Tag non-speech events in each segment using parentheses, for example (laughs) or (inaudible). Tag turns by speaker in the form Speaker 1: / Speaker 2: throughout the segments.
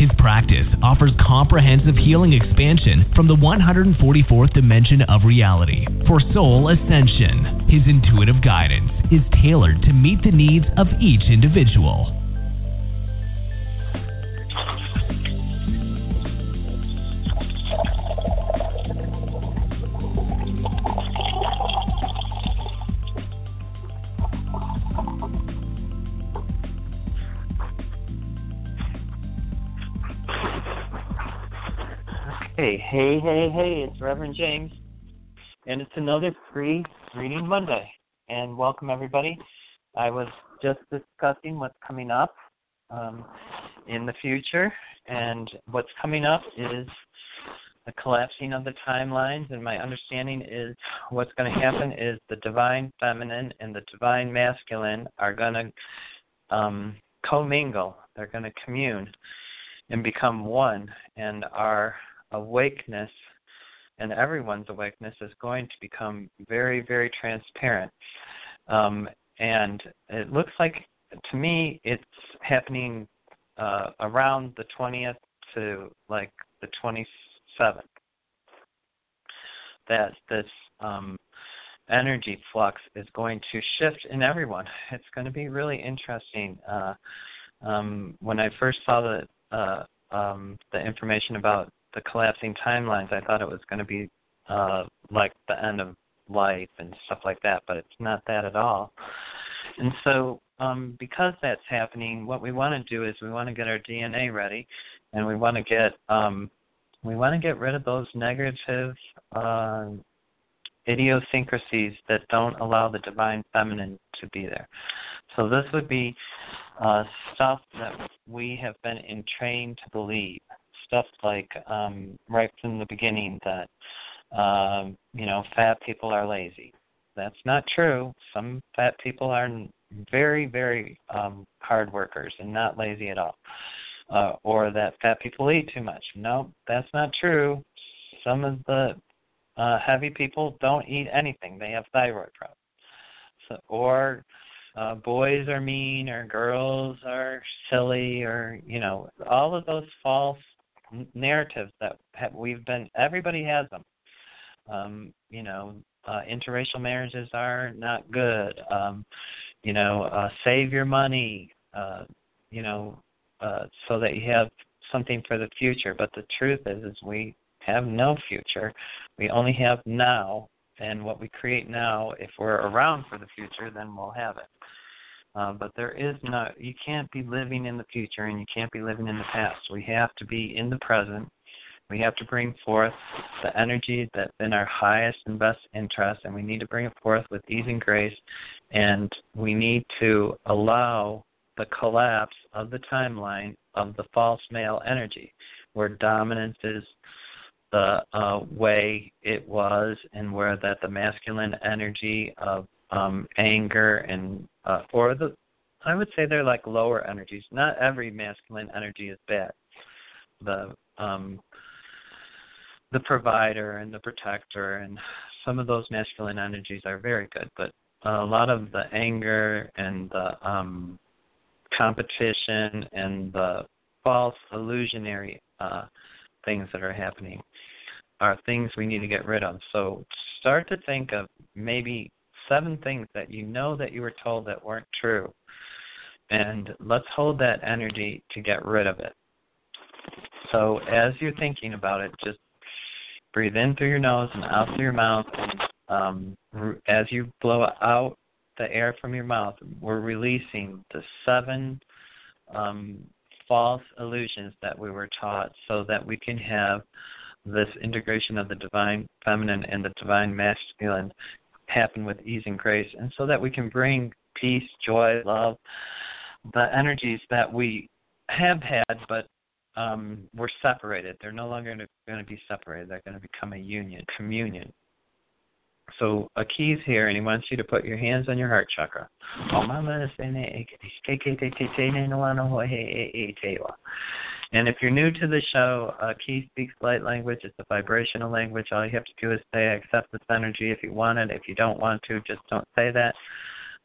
Speaker 1: His practice offers comprehensive healing expansion from the 144th dimension of reality for soul ascension. His intuitive guidance is tailored to meet the needs of each individual.
Speaker 2: Hey, hey, hey, it's Reverend James, and it's another free Reading Monday. And welcome, everybody. I was just discussing what's coming up um, in the future, and what's coming up is the collapsing of the timelines. And my understanding is what's going to happen is the divine feminine and the divine masculine are going to um, commingle, they're going to commune and become one, and our awakeness and everyone's awakeness is going to become very, very transparent. Um, and it looks like, to me, it's happening uh, around the 20th to like the 27th. That this um, energy flux is going to shift in everyone. It's going to be really interesting. Uh, um, when I first saw the uh, um, the information about the collapsing timelines, I thought it was going to be uh, like the end of life and stuff like that, but it's not that at all. And so, um, because that's happening, what we want to do is we want to get our DNA ready, and we want to get um, we want to get rid of those negative uh, idiosyncrasies that don't allow the divine feminine to be there. So this would be uh, stuff that we have been entrained to believe stuff like um, right from the beginning that um, you know fat people are lazy. That's not true. Some fat people are very very um, hard workers and not lazy at all. Uh, or that fat people eat too much. No, that's not true. Some of the uh, heavy people don't eat anything. They have thyroid problems. So, or uh, boys are mean or girls are silly or you know all of those false narratives that have, we've been everybody has them. Um you know uh interracial marriages are not good. Um you know uh save your money uh you know uh so that you have something for the future. But the truth is is we have no future. We only have now. And what we create now if we're around for the future then we'll have it uh, but there is no, you can't be living in the future and you can't be living in the past. We have to be in the present. We have to bring forth the energy that's in our highest and best interest, and we need to bring it forth with ease and grace. And we need to allow the collapse of the timeline of the false male energy, where dominance is the uh, way it was, and where that the masculine energy of um, anger and uh, or the I would say they're like lower energies. Not every masculine energy is bad. The um, the provider and the protector and some of those masculine energies are very good, but a lot of the anger and the um, competition and the false illusionary uh, things that are happening are things we need to get rid of. So start to think of maybe seven things that you know that you were told that weren't true. And let's hold that energy to get rid of it. So as you're thinking about it, just breathe in through your nose and out through your mouth. And um, as you blow out the air from your mouth, we're releasing the seven um, false illusions that we were taught so that we can have this integration of the divine feminine and the divine masculine happen with ease and grace, and so that we can bring peace, joy, love, the energies that we have had, but um, we're separated. They're no longer going to be separated. They're going to become a union, communion. so a key's here, and he wants you to put your hands on your heart chakra. And if you're new to the show, uh, Key speaks light language. It's a vibrational language. All you have to do is say, I accept this energy if you want it. If you don't want to, just don't say that.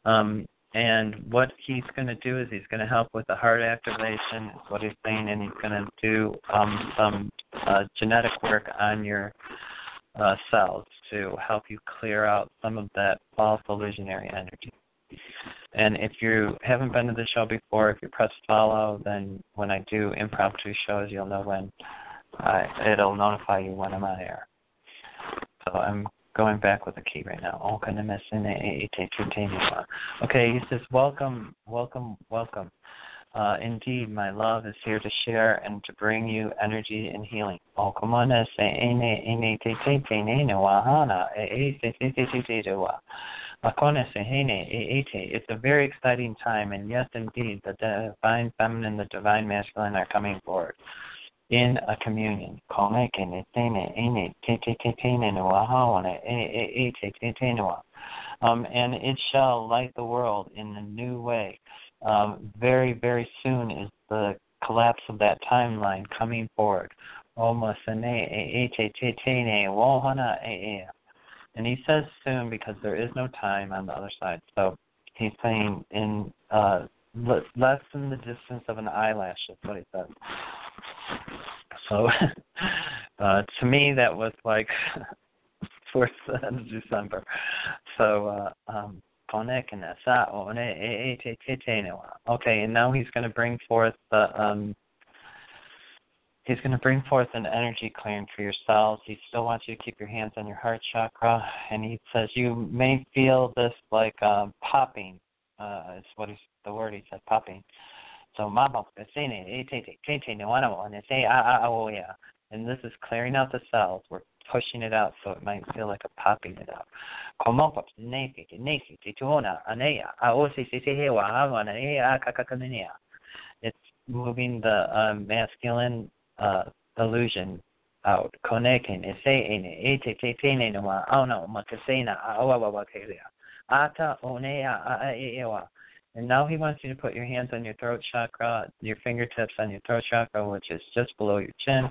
Speaker 2: Um, and what he's going to do is he's going to help with the heart activation, is what he's saying, and he's going to do um, some uh, genetic work on your uh, cells to help you clear out some of that false illusionary energy. And if you haven't been to the show before, if you press follow, then when I do impromptu shows, you'll know when I, it'll notify you when I'm on air. So I'm going back with the key right now. Okay, he says, Welcome, welcome, welcome. Uh, indeed, my love is here to share and to bring you energy and healing. It's a very exciting time, and yes, indeed, the divine feminine the divine masculine are coming forward in a communion. Um, and it shall light the world in a new way um, very, very soon is the collapse of that timeline coming forward. And he says soon because there is no time on the other side. So he's saying in uh, less than the distance of an eyelash, is what he says. So (laughs) uh, to me, that was like (laughs) end of December. So uh, um, Okay, and now he's going to bring forth the um he's going to bring forth an energy clearing for your cells. He still wants you to keep your hands on your heart chakra, and he says you may feel this like um, popping. Uh, is what the word he said, popping. So and oh this is clearing out the cells. We're pushing it out so it might feel like a popping it out. It's moving the um, masculine uh, illusion out. And now he wants you to put your hands on your throat chakra, your fingertips on your throat chakra, which is just below your chin.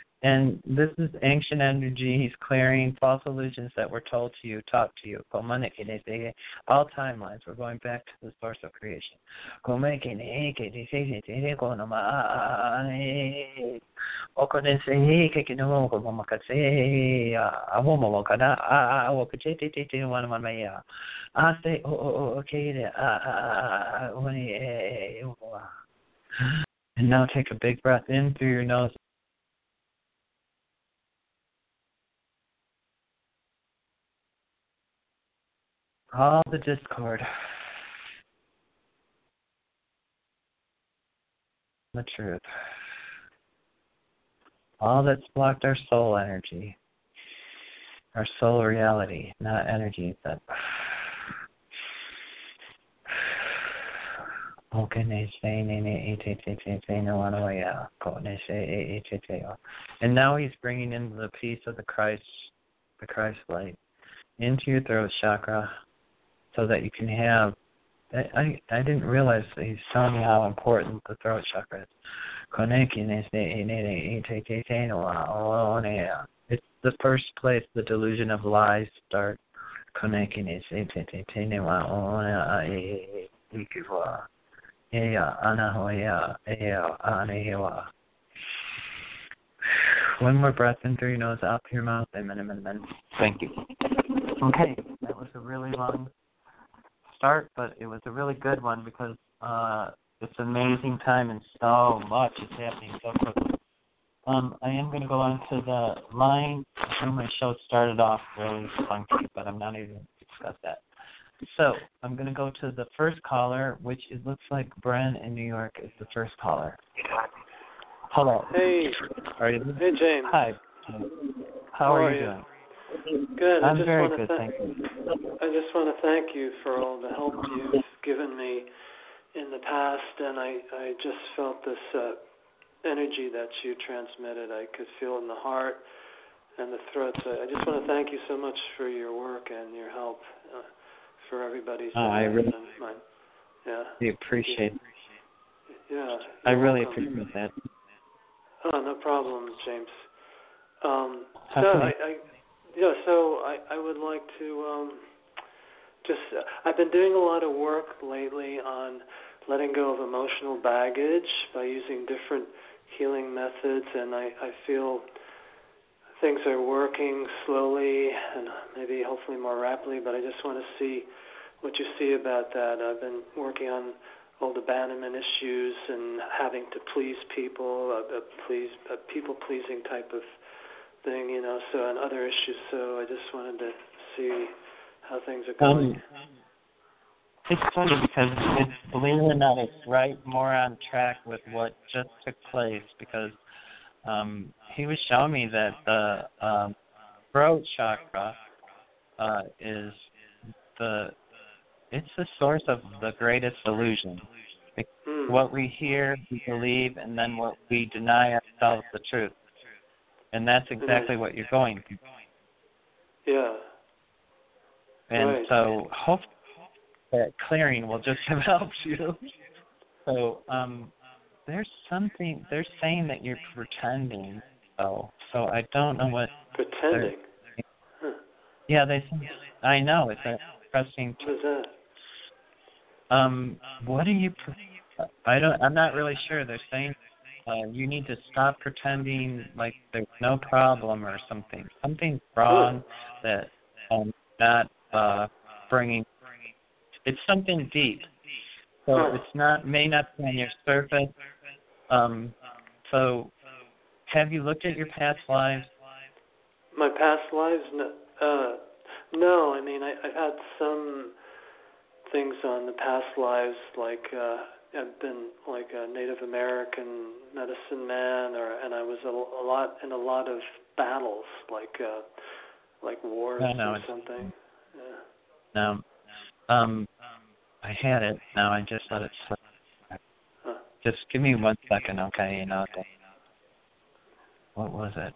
Speaker 2: e e e e e e and this is ancient energy. He's clearing false illusions that were told to you, taught to you. All timelines. We're going back to the source of creation. And now take a big breath in through your nose all the discord, the truth, all that's blocked our soul energy, our soul reality, not energy, but and now he's bringing in the peace of the Christ, the Christ light, into your throat chakra, so that you can have. I I didn't realize that he's telling me how important the throat chakra is. It's the first place the delusion of lies start. One more breath in through your nose, out through your mouth. Thank you. Okay, that was a really long start, but it was a really good one because uh, it's an amazing time and so much is happening so quickly. Um, I am going to go on to the line. I know my show started off really funky, but I'm not even going to discuss that. So I'm going to go to the first caller, which it looks like Bren in New York is the first caller. Hello.
Speaker 3: Hey.
Speaker 2: Are you?
Speaker 3: Hey, James.
Speaker 2: Hi. How,
Speaker 3: How
Speaker 2: are,
Speaker 3: are
Speaker 2: you
Speaker 3: you?
Speaker 2: doing?
Speaker 3: Good.
Speaker 2: I'm
Speaker 3: I just
Speaker 2: very
Speaker 3: want to
Speaker 2: good,
Speaker 3: thank.
Speaker 2: thank you.
Speaker 3: I just want to thank you for all the help you've given me in the past, and I I just felt this uh, energy that you transmitted. I could feel in the heart and the throat. So I just want to thank you so much for your work and your help uh, for everybody's.
Speaker 2: Oh, I really-
Speaker 3: mine. Yeah.
Speaker 2: We appreciate.
Speaker 3: Yeah.
Speaker 2: I really
Speaker 3: welcome.
Speaker 2: appreciate that.
Speaker 3: Oh, no problem, James. Um, so
Speaker 2: I,
Speaker 3: yeah, so I, I would like to um, just. Uh, I've been doing a lot of work lately on letting go of emotional baggage by using different healing methods, and I, I feel things are working slowly and maybe hopefully more rapidly. But I just want to see what you see about that. I've been working on old abandonment issues and having to please people, a, a please, a people pleasing type of thing, you know. So and other issues. So I just wanted to see how things are going.
Speaker 2: Um, it's funny because it's believe it or not, it's right more on track with what just took place because um he was showing me that the um throat chakra uh is the it's the source of the greatest illusion.
Speaker 3: Hmm.
Speaker 2: What we hear, we believe, and then what we deny ourselves the truth. And that's exactly what you're going through.
Speaker 3: Yeah.
Speaker 2: And
Speaker 3: Right.
Speaker 2: so hope that clearing will just (laughs) have helped you. So um there's something they're saying that you're pretending though. So I don't know what
Speaker 3: Pretending. Huh.
Speaker 2: yeah, they I know, it's a interesting
Speaker 3: What is that?
Speaker 2: um what are you I don't I'm not really sure. They're saying uh, you need to stop pretending like there's no problem or something. Something's wrong that um not uh bringing it's something deep. So it's not may not be on your surface. Um so have you looked at your past lives?
Speaker 3: My past lives? No. Uh, no. I mean, I, I've had some things on the past lives, like uh, I've been like a Native American medicine man, or and I was a, a lot in a lot of battles, like uh, like wars
Speaker 2: No, no,
Speaker 3: or something. Yeah.
Speaker 2: No. Um I had it. Now I just let it slip.
Speaker 3: Huh.
Speaker 2: Just give me one second, okay? You know. What was it?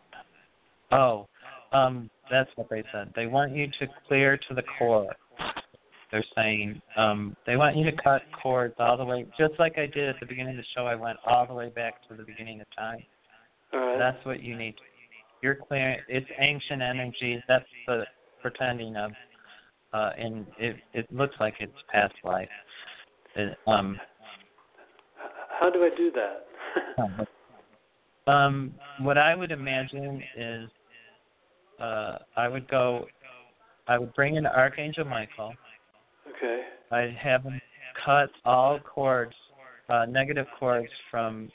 Speaker 2: Oh, um, that's what they said. They want you to clear to the core. They're saying um, they want you to cut cords all the way, just like I did at the beginning of the show. I went all the way back to the beginning of time.
Speaker 3: Right.
Speaker 2: That's what you need. You're clearing. It's ancient energy. That's the pretending of, uh, and it it looks like it's past life. It, um,
Speaker 3: How do I do that? (laughs)
Speaker 2: Um, what I would imagine is, uh, I would go, I would bring in Archangel Michael.
Speaker 3: Okay.
Speaker 2: I'd have him cut all cords, uh, negative cords from,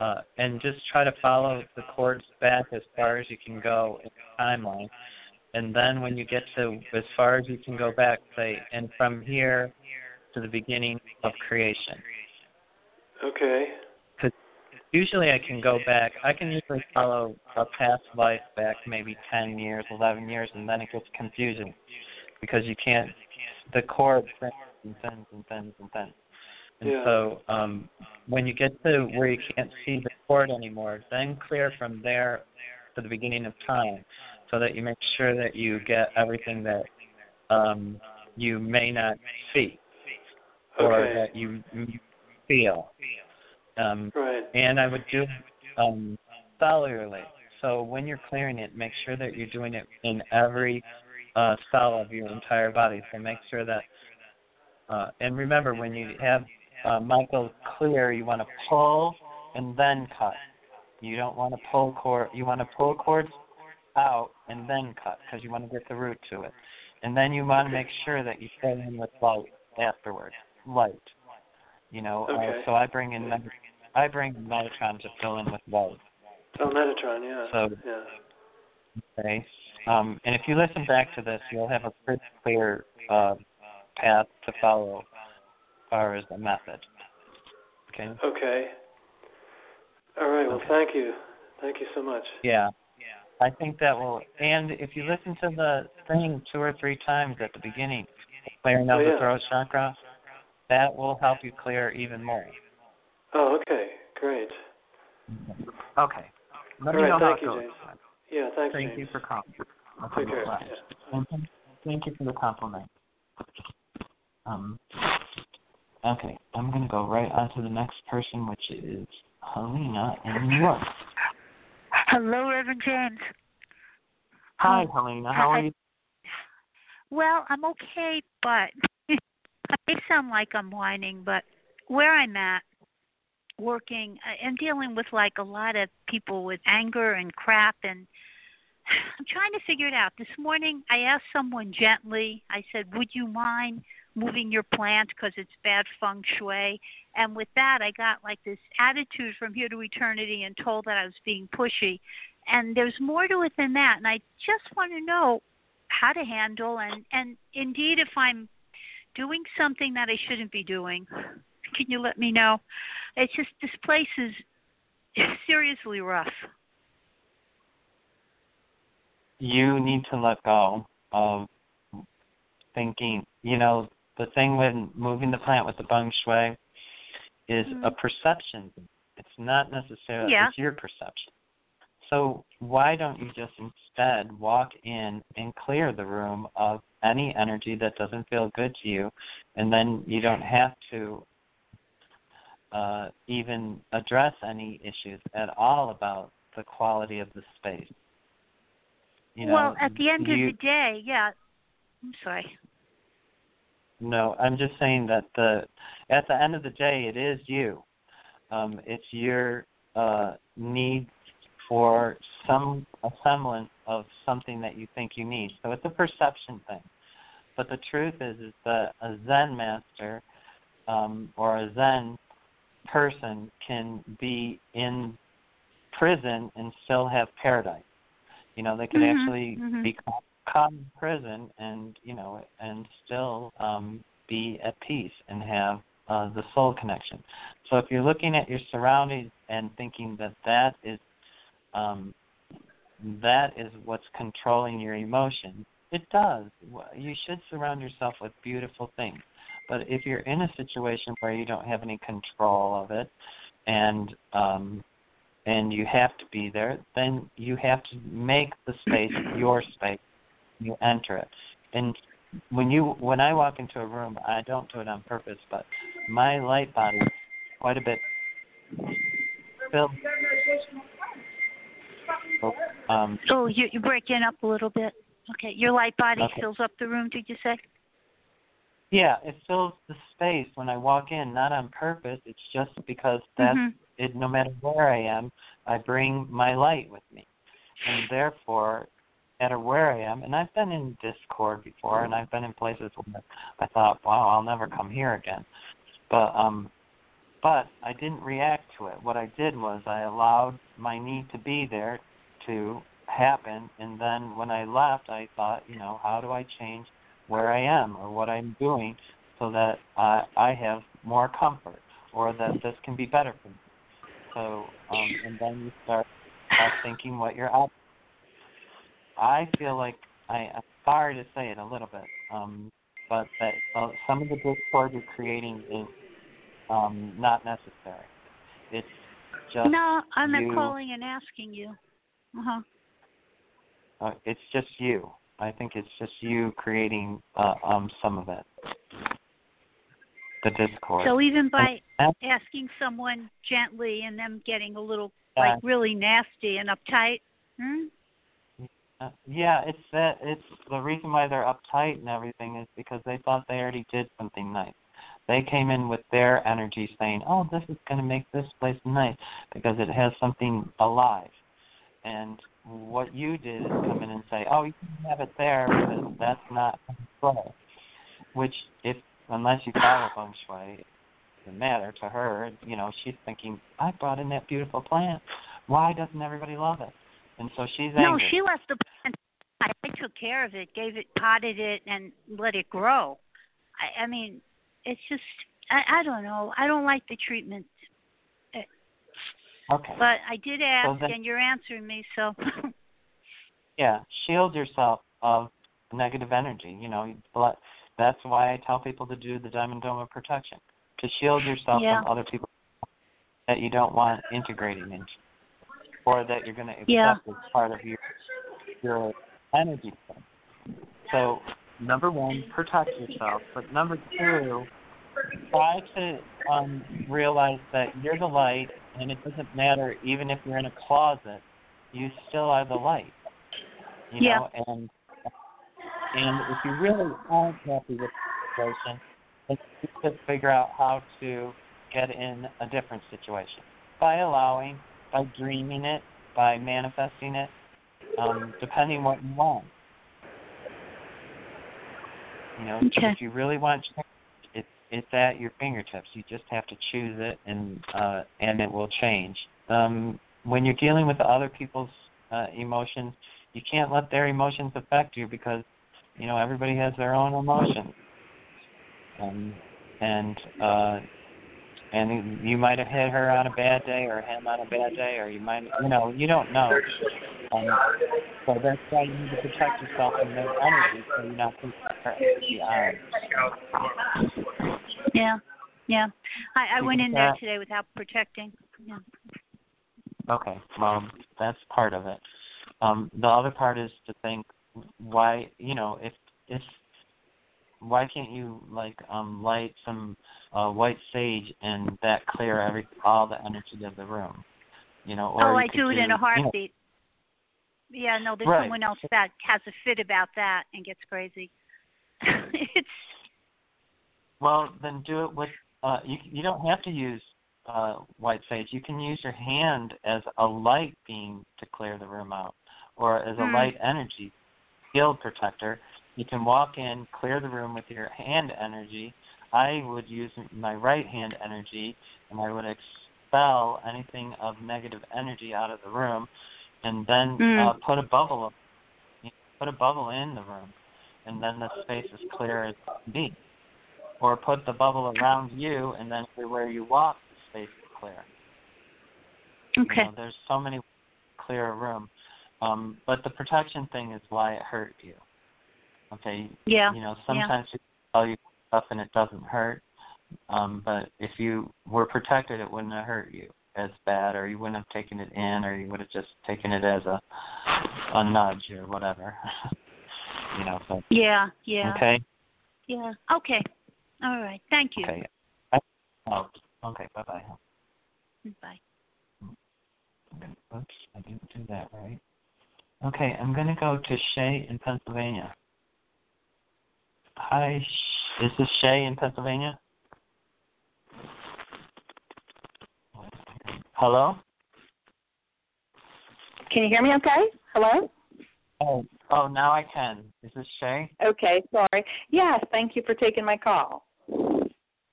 Speaker 2: uh, and just try to follow the cords back as far as you can go in the timeline. And then when you get to as far as you can go back, say, and from here to the beginning of creation.
Speaker 3: Okay.
Speaker 2: Because usually I can go back. I can usually follow a past life back maybe 10 years, 11 years, and then it gets confusing because you can't. The cord thins and thins and thins and thins. And
Speaker 3: Yeah.
Speaker 2: so um, when you get to where you can't see the cord anymore, then clear from there to the beginning of time, so that you make sure that you get everything that um, you may not see or
Speaker 3: Okay.
Speaker 2: that you, you feel. Um,
Speaker 3: Right.
Speaker 2: and I would do it um, cellularly. So when you're clearing it, make sure that you're doing it in every uh, cell of your entire body. So make sure that, uh, and remember when you have uh, Michael clear, you want to pull and then cut. You don't want to pull cord. You want to pull cords out and then cut because you want to get the root to it. And then you want to make sure that you fill in with light afterwards. Light. You know,
Speaker 3: Okay.
Speaker 2: uh, so I bring in I bring Metatron to fill in with light.
Speaker 3: Oh, Metatron. Yeah.
Speaker 2: So
Speaker 3: Yeah.
Speaker 2: okay. Um, and if you listen back to this, you'll have a pretty clear uh, path to follow as far as the method. Okay.
Speaker 3: Okay. All right. Well,
Speaker 2: Okay.
Speaker 3: thank you. Thank you so much.
Speaker 2: Yeah. I think that will, and if you listen to the thing two or three times at the beginning, clearing out
Speaker 3: Oh, yeah.
Speaker 2: the throat chakra, that will help you clear even more.
Speaker 3: Oh, okay, great.
Speaker 2: Okay. Let
Speaker 3: All
Speaker 2: me
Speaker 3: right,
Speaker 2: know
Speaker 3: thank
Speaker 2: how
Speaker 3: you,
Speaker 2: it goes.
Speaker 3: James. Yeah, thanks,
Speaker 2: Thank
Speaker 3: James.
Speaker 2: you for calling. I'll
Speaker 3: Take care.
Speaker 2: glad.
Speaker 3: Yeah.
Speaker 2: Thank you- Thank you for the compliment. Um, okay, I'm going to go right on to the next person, which is Helena in New York.
Speaker 4: Hello, Reverend James.
Speaker 2: Hi,
Speaker 4: Um,
Speaker 2: Helena. How are you?
Speaker 4: Well, I'm okay, but (laughs) I may sound like I'm whining, but where I'm at, working, I- I'm dealing with like a lot of people with anger and crap, and I'm trying to figure it out. This morning, I asked someone gently. I said, "Would you mind moving your plant because it's bad feng shui?" And with that, I got like this attitude from here to eternity, and told that I was being pushy. And there's more to it than that, and I just want to know how to handle and and indeed if I'm doing something that I shouldn't be doing. Can you let me know? It's just this place is (laughs) seriously rough.
Speaker 2: You need to let go of thinking. You know, the thing with moving the plant with the feng shui is a
Speaker 4: Mhm.
Speaker 2: perception. It's not necessarily
Speaker 4: Yeah.
Speaker 2: it's your perception. So why don't you just instead walk in and clear the room of any energy that doesn't feel good to you, and then you don't have to uh, even address any issues at all about the quality of the space. You know,
Speaker 4: well, at the end
Speaker 2: you,
Speaker 4: of the day, yeah. I'm sorry.
Speaker 2: No, I'm just saying that the at the end of the day, it is you. Um, it's your uh, need for some a semblance of something that you think you need. So it's a perception thing. But the truth is, is that a Zen master um, or a Zen person can be in prison and still have paradise. You know, they can
Speaker 4: Mhm,
Speaker 2: actually
Speaker 4: mhm.
Speaker 2: be caught caught in prison and you know and still um be at peace and have uh the soul connection. So if you're looking at your surroundings and thinking that that is um that is what's controlling your emotion it does. You should surround yourself with beautiful things. But if you're in a situation where you don't have any control of it and um and you have to be there then you have to make the space (clears throat) your space you enter it. And when you when I walk into a room, I don't do it on purpose, but my light body is quite a bit filled. Um,
Speaker 4: Oh, you you're breaking up a little bit. Okay, your light body
Speaker 2: Okay.
Speaker 4: fills up the room. Did you say?
Speaker 2: yeah, it fills the space when I walk in, not on purpose. It's just because that's
Speaker 4: Mhm.
Speaker 2: It. No matter where I am, I bring my light with me, and therefore, no matter where I am, and I've been in Discord before, and I've been in places where I thought, wow, I'll never come here again. But um, but I didn't react to it. What I did was I allowed my need to be there to happen, and then when I left, I thought, you know, how do I change where I am or what I'm doing so that I I have more comfort or that this can be better for me. So um, and then you start uh, thinking what you're up. I feel like I, I'm sorry to say it a little bit, um, but that uh, some of the discord you're creating is um, not necessary. It's just
Speaker 4: no, I'm
Speaker 2: you-
Speaker 4: calling and asking you. Uh huh.
Speaker 2: uh, it's just you. I think it's just you creating uh, um, some of it. The discord.
Speaker 4: So even by asking someone gently and them getting a little
Speaker 2: Yeah.
Speaker 4: like really nasty and uptight. Hmm?
Speaker 2: Uh, yeah, it's that. It's the reason why they're uptight and everything is because they thought they already did something nice. They came in with their energy saying, "Oh, this is going to make this place nice because it has something alive." And what you did is come in and say, "Oh, you can have it there because that's not control." Which, if unless you follow feng shui, it doesn't matter to her. You know, she's thinking, "I brought in that beautiful plant. Why doesn't everybody love it?" And so she's angry.
Speaker 4: No, she left the plant. I, I took care of it, gave it, potted it, and let it grow. I, I mean, it's just I, I don't know. I don't like the treatment, eh.
Speaker 2: Okay.
Speaker 4: but I did ask,
Speaker 2: then-
Speaker 4: and you're answering me. So (laughs)
Speaker 2: yeah, shield yourself of negative energy. You know, that's why I tell people to do the Diamond Dome of Protection to shield yourself
Speaker 4: yeah.
Speaker 2: from other people that you don't want integrating into, or that you're going to accept
Speaker 4: yeah.
Speaker 2: as part of your your energy. So, number one, protect yourself. But number two, try to um, realize that you're the light, and it doesn't matter even if you're in a closet, you still are the light. You
Speaker 4: yeah.
Speaker 2: know, and and if you really aren't happy with the situation, then you just figure out how to get in a different situation by allowing, by dreaming it, by manifesting it, um, depending what you want. You know,
Speaker 4: okay.
Speaker 2: if you really want change, it, it's at your fingertips. You just have to choose it, and uh, and it will change. Um, when you're dealing with other people's uh, emotions, you can't let their emotions affect you because you know everybody has their own emotions. Um, and uh, and you might have hit her on a bad day or him on a bad day or you might you know you don't know. Um, so that's why you need to protect yourself and their energy so you're not on.
Speaker 4: Yeah yeah. I i went in there today without protecting. Yeah.
Speaker 2: Okay well that's part of it. Um the other part is to think why you know if if why can't you like um light some uh white sage and that clear every all the energy of the room you know or
Speaker 4: oh i do it in a
Speaker 2: you know-
Speaker 4: heartbeat yeah no there's
Speaker 2: Right.
Speaker 4: someone else that has a fit about that and gets crazy (laughs) it's
Speaker 2: well then do it with uh you you don't have to use uh white sage you can use your hand as a light beam to clear the room out or as a
Speaker 4: Hmm.
Speaker 2: light energy field protector. You can walk in clear the room with your hand energy. I would use my right hand energy and i would expel anything of negative energy out of the room and then
Speaker 4: Hmm.
Speaker 2: uh put a bubble put a bubble in the room and then the space is clear as be. Or put the bubble around you, and then everywhere you walk, the space is clear.
Speaker 4: okay.
Speaker 2: You know, there's so many clear a room, um, but the protection thing is why it hurt you. Okay.
Speaker 4: yeah
Speaker 2: You know, sometimes people tell you stuff and it doesn't hurt, um, but if you were protected, it wouldn't have hurt you as bad, or you wouldn't have taken it in, or you would have just taken it as a a nudge or whatever. (laughs) you know. So,
Speaker 4: yeah yeah
Speaker 2: okay.
Speaker 4: yeah okay all right thank you
Speaker 2: Okay. I, oh, okay. Bye bye.
Speaker 4: bye
Speaker 2: Oops, I didn't do that right. Okay, I'm going to go to Shay in Pennsylvania. Hi, Sh- is this Shay in Pennsylvania? Hello?
Speaker 5: Can you hear me okay? Hello?
Speaker 2: Oh, oh, now I can. Is this Shay?
Speaker 5: Okay, sorry. Yes, thank you for taking my call.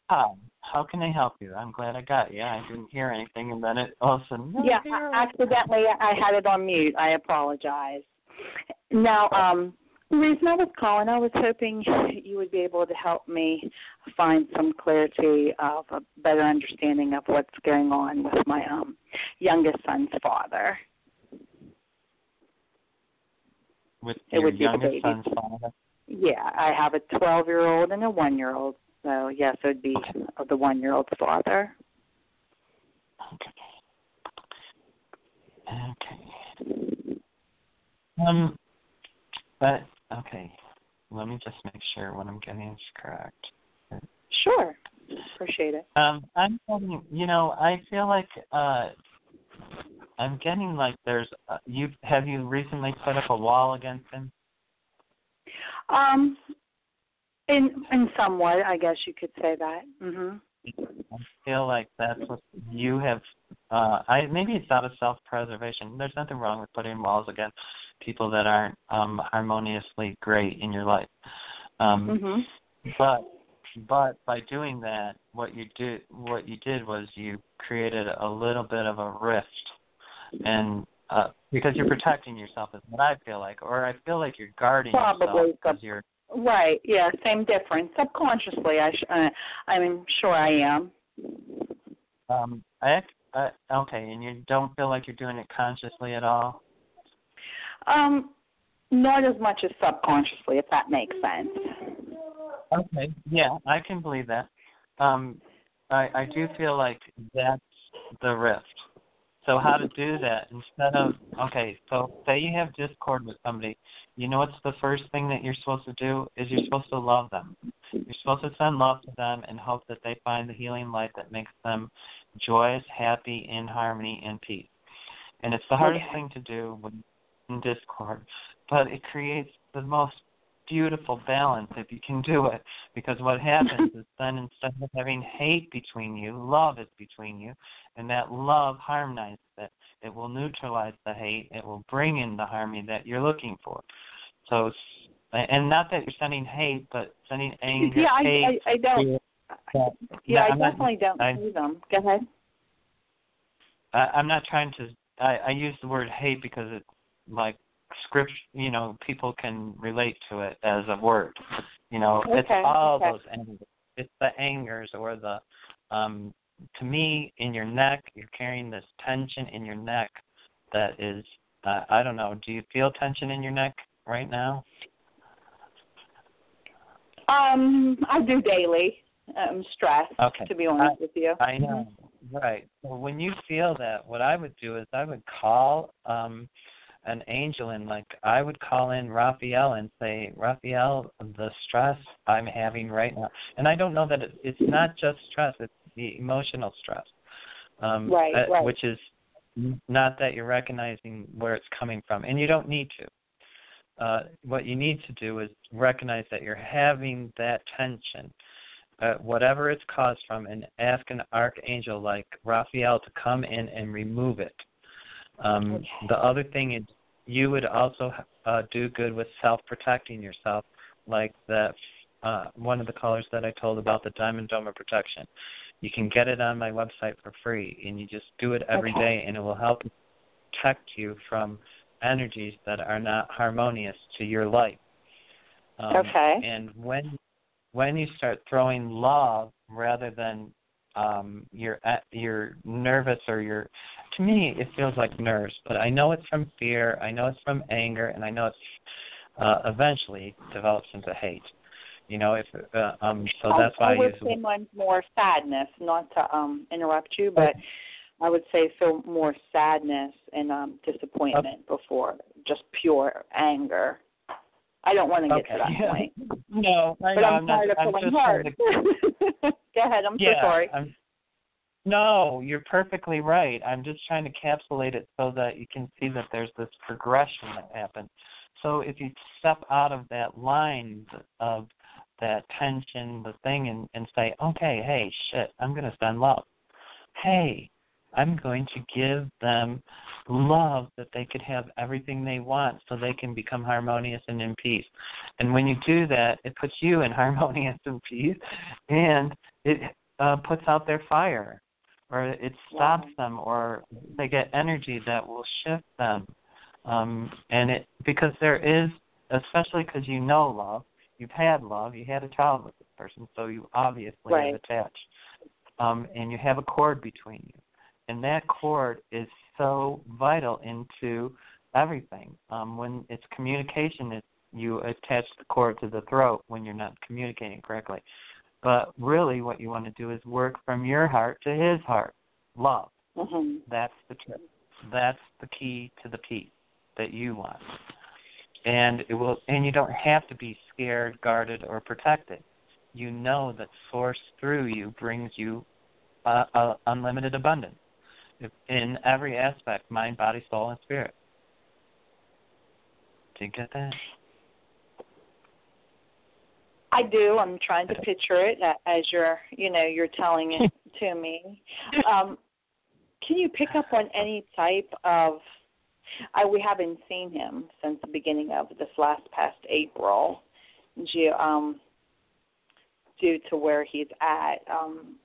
Speaker 2: Hi. How can I help you? I'm glad I got you. I didn't hear anything, and then it all of a sudden.
Speaker 5: Yeah, I- accidentally I had it on mute. I apologize. Now, um, the reason I was calling, I was hoping you would be able to help me find some clarity of a better understanding of what's going on with my um youngest son's father.
Speaker 2: With
Speaker 5: it
Speaker 2: your
Speaker 5: would be the baby.
Speaker 2: youngest son's father.
Speaker 5: Yeah, I have a 12 year old and a one year old. So, yes, it would be
Speaker 2: Okay.
Speaker 5: of the one year old's father.
Speaker 2: Okay. Okay. Um, but okay, let me just make sure what I'm getting is correct.
Speaker 5: Sure. Appreciate it.
Speaker 2: Um, I'm getting, you know, I feel like uh, I'm getting like there's uh, you have you recently put up a wall against him?
Speaker 5: Um, in in somewhat, I guess you could say that. Mhm.
Speaker 2: I feel like that's what you have. Uh, I maybe it's out of self-preservation. There's nothing wrong with putting walls against people that aren't um, harmoniously great in your life. Um,
Speaker 5: Mhm.
Speaker 2: But but by doing that, what you did what you did was you created a little bit of a rift, and uh, because you're protecting yourself is what I feel like, or I feel like you're guarding
Speaker 5: Probably
Speaker 2: yourself because you're
Speaker 5: Right. Yeah. Same difference. Subconsciously, I sh- uh, I'm sure I am.
Speaker 2: um I, I okay, and you don't feel like you're doing it consciously at all.
Speaker 5: Um, not as much as subconsciously, if that makes sense.
Speaker 2: Okay. Yeah, I can believe that. Um, I I do feel like that's the rift. So how to do that instead of okay, so say you have discord with somebody, you know what's the first thing that you're supposed to do is you're supposed to love them. You're supposed to send love to them and hope that they find the healing light that makes them joyous, happy, in harmony, and peace. And it's the hardest
Speaker 5: Okay.
Speaker 2: thing to do when in discord, but it creates the most beautiful balance if you can do it. Because what happens (laughs) is then instead of having hate between you, love is between you, and that love harmonizes it. It will neutralize the hate. It will bring in the harmony that you're looking for. So, and not that you're sending hate, but sending anger,
Speaker 5: yeah, I,
Speaker 2: hate.
Speaker 5: I, I don't.
Speaker 2: Yeah,
Speaker 5: Yeah, I
Speaker 2: I'm not-
Speaker 5: definitely don't
Speaker 2: I-
Speaker 5: see them. Go ahead.
Speaker 2: I, I'm not trying to. I, I use the word hate because it's like script. You know, people can relate to it as a word. You know, it's all
Speaker 5: okay.
Speaker 2: those angers. It's the angers or the. um To me, in your neck, you're carrying this tension in your neck that is. Uh, I don't know. Do you feel tension in your neck right now?
Speaker 5: Um, I do daily. I'm stressed,
Speaker 2: Okay.
Speaker 5: to be honest with you.
Speaker 2: I know. Right. So when you feel that, what I would do is I would call um an angel and like I would call in Raphael and say, Raphael, the stress I'm having right now, and I don't know that it, it's not just stress; it's the emotional stress, um,
Speaker 5: Right, right.
Speaker 2: which is not that you're recognizing where it's coming from, and you don't need to. Uh, what you need to do is recognize that you're having that tension, uh, whatever it's caused from, and ask an archangel like Raphael to come in and remove it. Um,
Speaker 5: Okay.
Speaker 2: The other thing is, you would also uh, do good with self-protecting yourself, like that. Uh, one of the callers that I told about the Diamond Dome of Protection. You can get it on my website for free, and you just do it every day,
Speaker 5: Okay.
Speaker 2: and it will help protect you from energies that are not harmonious to your life. Um,
Speaker 5: Okay.
Speaker 2: And when when you start throwing love rather than um, you're at, you're nervous or you're to me it feels like nerves, but I know it's from fear, I know it's from anger, and I know it's uh, eventually develops into hate. You know, if uh, um, so
Speaker 5: I-
Speaker 2: that's why
Speaker 5: I
Speaker 2: I,
Speaker 5: would
Speaker 2: use
Speaker 5: say mine's more sadness, not to um interrupt you, but I would say feel more sadness and um disappointment before just pure anger. I don't want to get
Speaker 2: Okay.
Speaker 5: to that (laughs)
Speaker 2: Yeah.
Speaker 5: point,
Speaker 2: No, I
Speaker 5: but
Speaker 2: know,
Speaker 5: I'm,
Speaker 2: not,
Speaker 5: tired of
Speaker 2: I'm just trying
Speaker 5: hurt.
Speaker 2: to (laughs)
Speaker 5: Go ahead. I'm
Speaker 2: yeah,
Speaker 5: so sorry.
Speaker 2: I'm, no, you're perfectly right. I'm just trying to capsulate it so that you can see that there's this progression that happens. So if you step out of that line of that tension, the thing, and, and say, okay, hey, shit, I'm going to send love. Hey, I'm going to give them love that they could have everything they want so they can become harmonious and in peace. And when you do that, it puts you in (laughs) harmonious and peace, and it uh, puts out their fire, or it stops them, or they get energy that will shift them. Um, and it because there is, especially because you know love, you've had love, you had a child with this person, so you obviously
Speaker 5: Right.
Speaker 2: have attached, um, and you have a cord between you, and that cord is so vital into everything. Um, when it's communication, it, you attach the cord to the throat when you're not communicating correctly. But really, what you want to do is work from your heart to his heart. Love.
Speaker 5: hmm
Speaker 2: That's the trick. That's the key to the peace that you want. And it will and you don't have to be scared, guarded or protected. You know that source through you brings you uh, uh, unlimited abundance in every aspect, mind, body, soul and spirit. Do you get that?
Speaker 5: I do. I'm trying to picture it as you're, you know, you're telling it (laughs) to me. Um, can you pick up on any type of? I we haven't seen him since the beginning of this last past April, due um, due to where he's at. Um,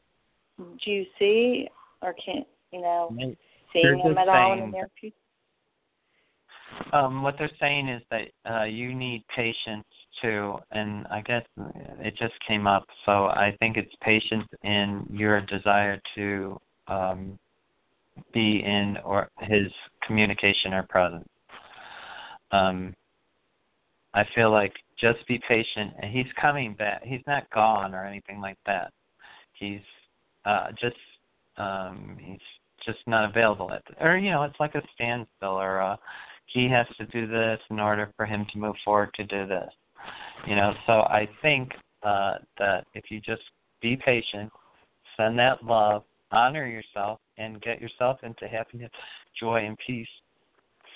Speaker 5: do you see or can you know seeing him at all in the near future?
Speaker 2: Um, what they're saying is that uh, you need patience too, and I guess it just came up. So I think it's patience in your desire to um, be in or his communication or presence. Um, I feel like just be patient, and he's coming back. He's not gone or anything like that. He's uh, just um, he's just not available at, the, or you know, it's like a standstill, or uh, he has to do this in order for him to move forward to do this. You know, so I think uh, that if you just be patient, send that love, honor yourself, and get yourself into happiness, joy, and peace.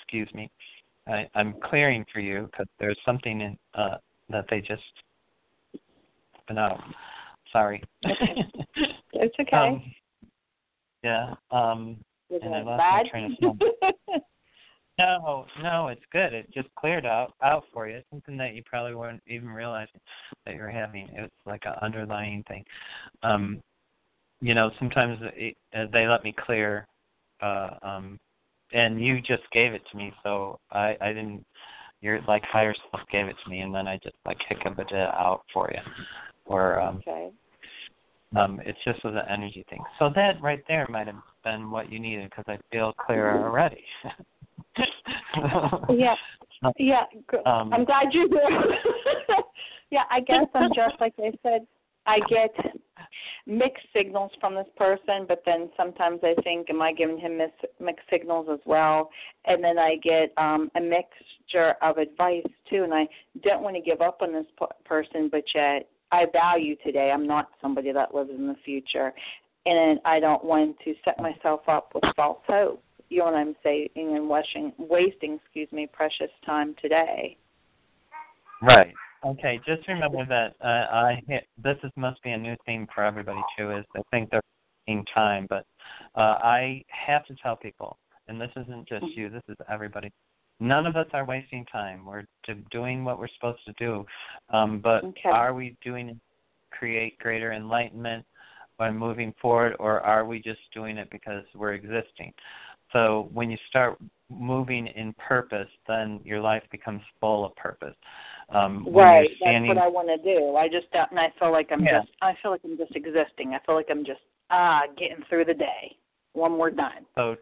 Speaker 2: Excuse me. I, I'm clearing for you because there's something in uh, that they just. No, sorry. (laughs)
Speaker 5: it's okay.
Speaker 2: Um, yeah. Um,
Speaker 5: Was
Speaker 2: and I lost
Speaker 5: bad?
Speaker 2: my train of thought. (laughs) No, no, it's good. It just cleared out out for you. Something that you probably weren't even realizing that you're having. It's like an underlying thing. Um, you know, sometimes it, uh, they let me clear, uh, um, and you just gave it to me, so I I didn't. Your like higher self gave it to me, and then I just like hiccupped it out for you, or um,
Speaker 5: okay.
Speaker 2: um, it's just was an energy thing. So that right there might have been what you needed because I feel clearer already. (laughs)
Speaker 5: Yeah. Yeah,
Speaker 2: Um,
Speaker 5: I'm glad you're there. (laughs) yeah, I guess I'm just like I said. I get mixed signals from this person, but then sometimes I think, am I giving him mis- mixed signals as well? And then I get um a mixture of advice too, and I don't want to give up on this p- person, but yet I value today. I'm not somebody that lives in the future, and I don't want to set myself up with false hope you know what I'm saying, and wasting, wasting, excuse me, precious time today.
Speaker 2: Right. Okay. Just remember that uh, I hit, this is must be a new theme for everybody too. Is they think they're in time, but uh, I have to tell people, and this isn't just you. This is everybody. None of us are wasting time. We're doing what we're supposed to do, um, but
Speaker 5: Okay.
Speaker 2: are we doing it to create greater enlightenment by moving forward, or are we just doing it because we're existing? So when you start moving in purpose, then your life becomes full of purpose. Um,
Speaker 5: Right.
Speaker 2: you're
Speaker 5: That's what I want to do. I just don't, and I feel like I'm
Speaker 2: Yeah.
Speaker 5: just, I feel like I'm just existing. I feel like I'm just ah getting through the day. One more time.
Speaker 2: so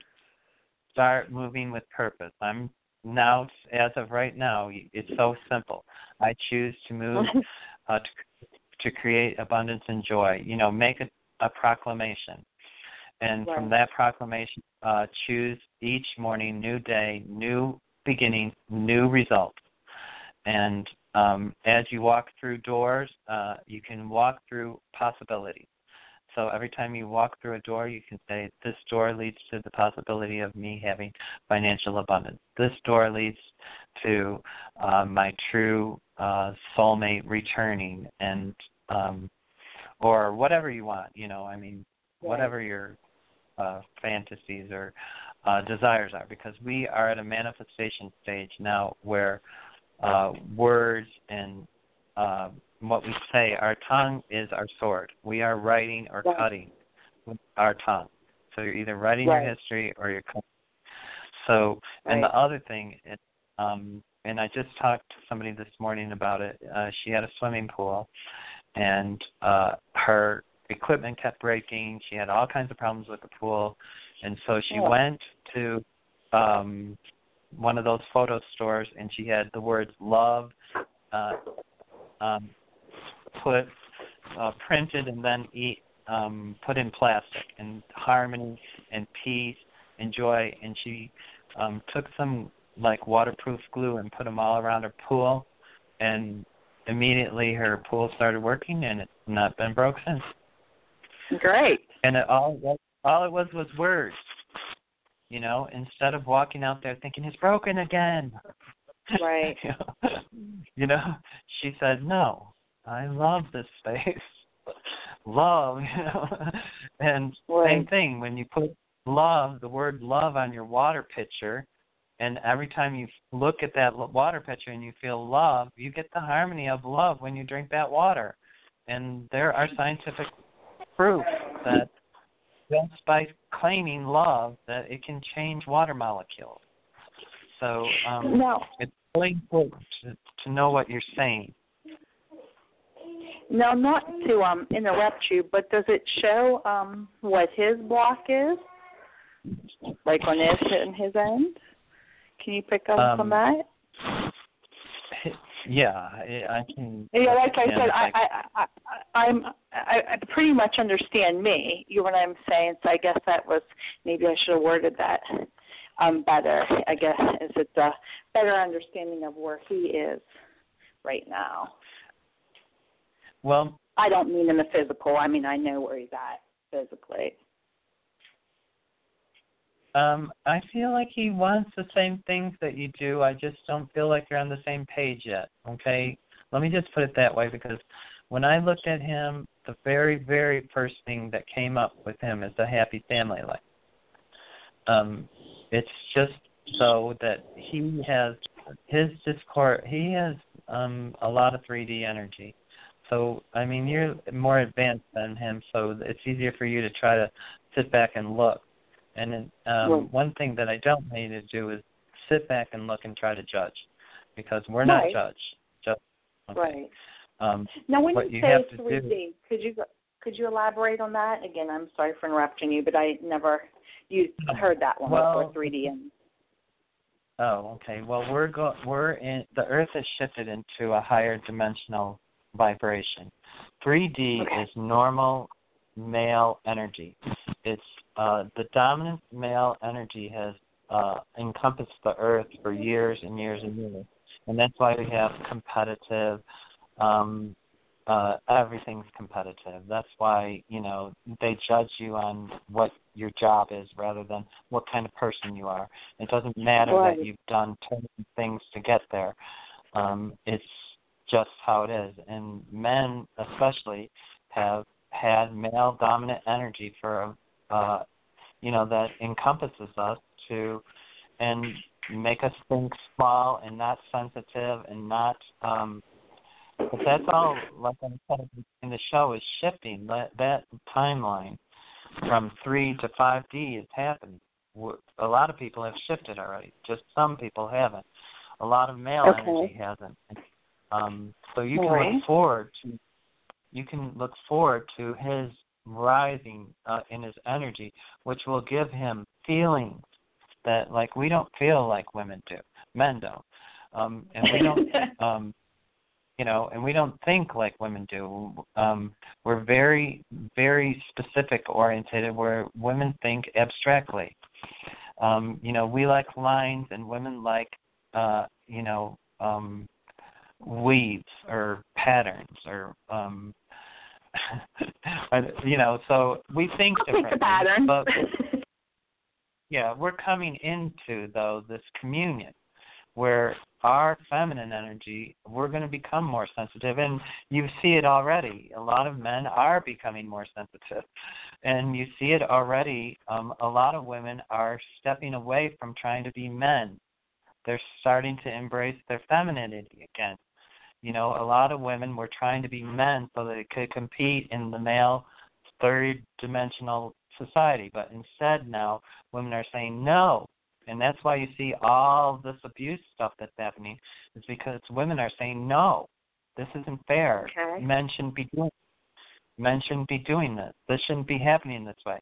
Speaker 2: start moving with purpose. I'm now, as of right now, it's so simple. I choose to move (laughs) uh, to to create abundance and joy. You know, make a, a proclamation, and from that proclamation, uh, choose each morning, new day, new beginning, new result. And um, as you walk through doors, uh, you can walk through possibilities. So every time you walk through a door, you can say, This door leads to the possibility of me having financial abundance. This door leads to uh, my true uh, soulmate returning, and um, or whatever you want. You know, I mean, whatever your uh, fantasies or uh, desires are, because we are at a manifestation stage now where uh, words and uh, what we say, our tongue is our sword. We are writing or
Speaker 5: Right.
Speaker 2: cutting with our tongue. So you're either writing
Speaker 5: Right.
Speaker 2: your history or you're cutting. So, and the other thing, is, um, and I just talked to somebody this morning about it. Uh, she had a swimming pool, and uh, her equipment kept breaking. She had all kinds of problems with the pool, and so she
Speaker 5: Oh.
Speaker 2: went to um, one of those photo stores, and she had the words "love" uh, um, put uh, printed and then eat, um, put in plastic, and harmony and peace and joy. And she um, took some like waterproof glue and put them all around her pool, and immediately her pool started working, and it's not been broke since.
Speaker 5: Great.
Speaker 2: And it all all it was was words. You know, instead of walking out there thinking it's broken again.
Speaker 5: Right. (laughs)
Speaker 2: you, know, you know, she said, "No, I love this space. (laughs) love, you know." (laughs) and same thing when you put love, the word love on your water pitcher, and every time you look at that water pitcher and you feel love, you get the harmony of love when you drink that water. And there are scientific proof that just by claiming love that it can change water molecules. So um,
Speaker 5: Now,
Speaker 2: it's really important to, to know what you're saying.
Speaker 5: now, not to um interrupt you, but does it show um what his block is, like on his on his end? Can you pick up
Speaker 2: Um,
Speaker 5: on that?
Speaker 2: Yeah, I, can.
Speaker 5: Yeah, like I said, I, I, I, I, I'm, I, I pretty much understand me. You know what I'm saying? So I guess that was maybe I should have worded that um better. I guess is it a better understanding of where he is right now.
Speaker 2: Well,
Speaker 5: I don't mean in the physical. I mean I know where he's at physically.
Speaker 2: Um, I feel like he wants the same things that you do. I just don't feel like you're on the same page yet. Okay? Let me just put it that way because when I looked at him, the very, very first thing that came up with him is a happy family life. Um, it's just so that he has his discord he has um a lot of 3D energy. So I mean you're more advanced than him, so it's easier for you to try to sit back and look and um,
Speaker 5: Well-
Speaker 2: one thing that I don't need to do is sit back and look and try to judge, because we're not
Speaker 5: Right.
Speaker 2: judged. Just, okay.
Speaker 5: Right.
Speaker 2: Um,
Speaker 5: Now, when you
Speaker 2: you
Speaker 5: say 3D, could you could you elaborate on that again? I'm sorry for interrupting you, but I never used heard that one
Speaker 2: Well-
Speaker 5: before 3D. And
Speaker 2: oh, okay. Well, we're go we're in the Earth has shifted into a higher dimensional vibration. 3D
Speaker 5: Okay.
Speaker 2: is normal male energy. It's uh, the dominant male energy has uh, encompassed the Earth for years and years and years, and that's why we have competitive. Um, uh, everything's competitive. That's why you know they judge you on what your job is rather than what kind of person you are. It doesn't matter
Speaker 5: Right.
Speaker 2: that you've done ten things to get there. Um, it's just how it is. And men, especially, have had male dominant energy for, uh, you know, that encompasses us to, and make us think small and not sensitive and not. um but that's all, like I said in the show, is shifting. That that timeline from three to five D is happening. A lot of people have shifted already. Just some people haven't. A lot of male
Speaker 5: Okay.
Speaker 2: energy hasn't. Um, so you can
Speaker 5: Alright.
Speaker 2: look forward to you can look forward to his rising uh, in his energy, which will give him feelings that like we don't feel like women do, men don't, um, and we don't, (laughs) um, you know, and we don't think like women do. Um, we're very, very specific oriented, where women think abstractly. Um, you know, we like lines, and women like, uh, you know, um, weaves or patterns or um you know so we think
Speaker 5: I'll take
Speaker 2: differently
Speaker 5: pattern.
Speaker 2: but (laughs) yeah we're coming into though this communion where our feminine energy we're going to become more sensitive and you see it already. A lot of men are becoming more sensitive and you see it already. Um a lot of women are stepping away from trying to be men. They're starting to embrace their femininity again you know, a lot of women were trying to be men so that they could compete in the male third dimensional society. But instead now women are saying no. And that's why you see all this abuse stuff that's happening is because women are saying no. This isn't fair.
Speaker 5: Okay.
Speaker 2: Men shouldn't be doing men shouldn't be doing this. This shouldn't be happening this way.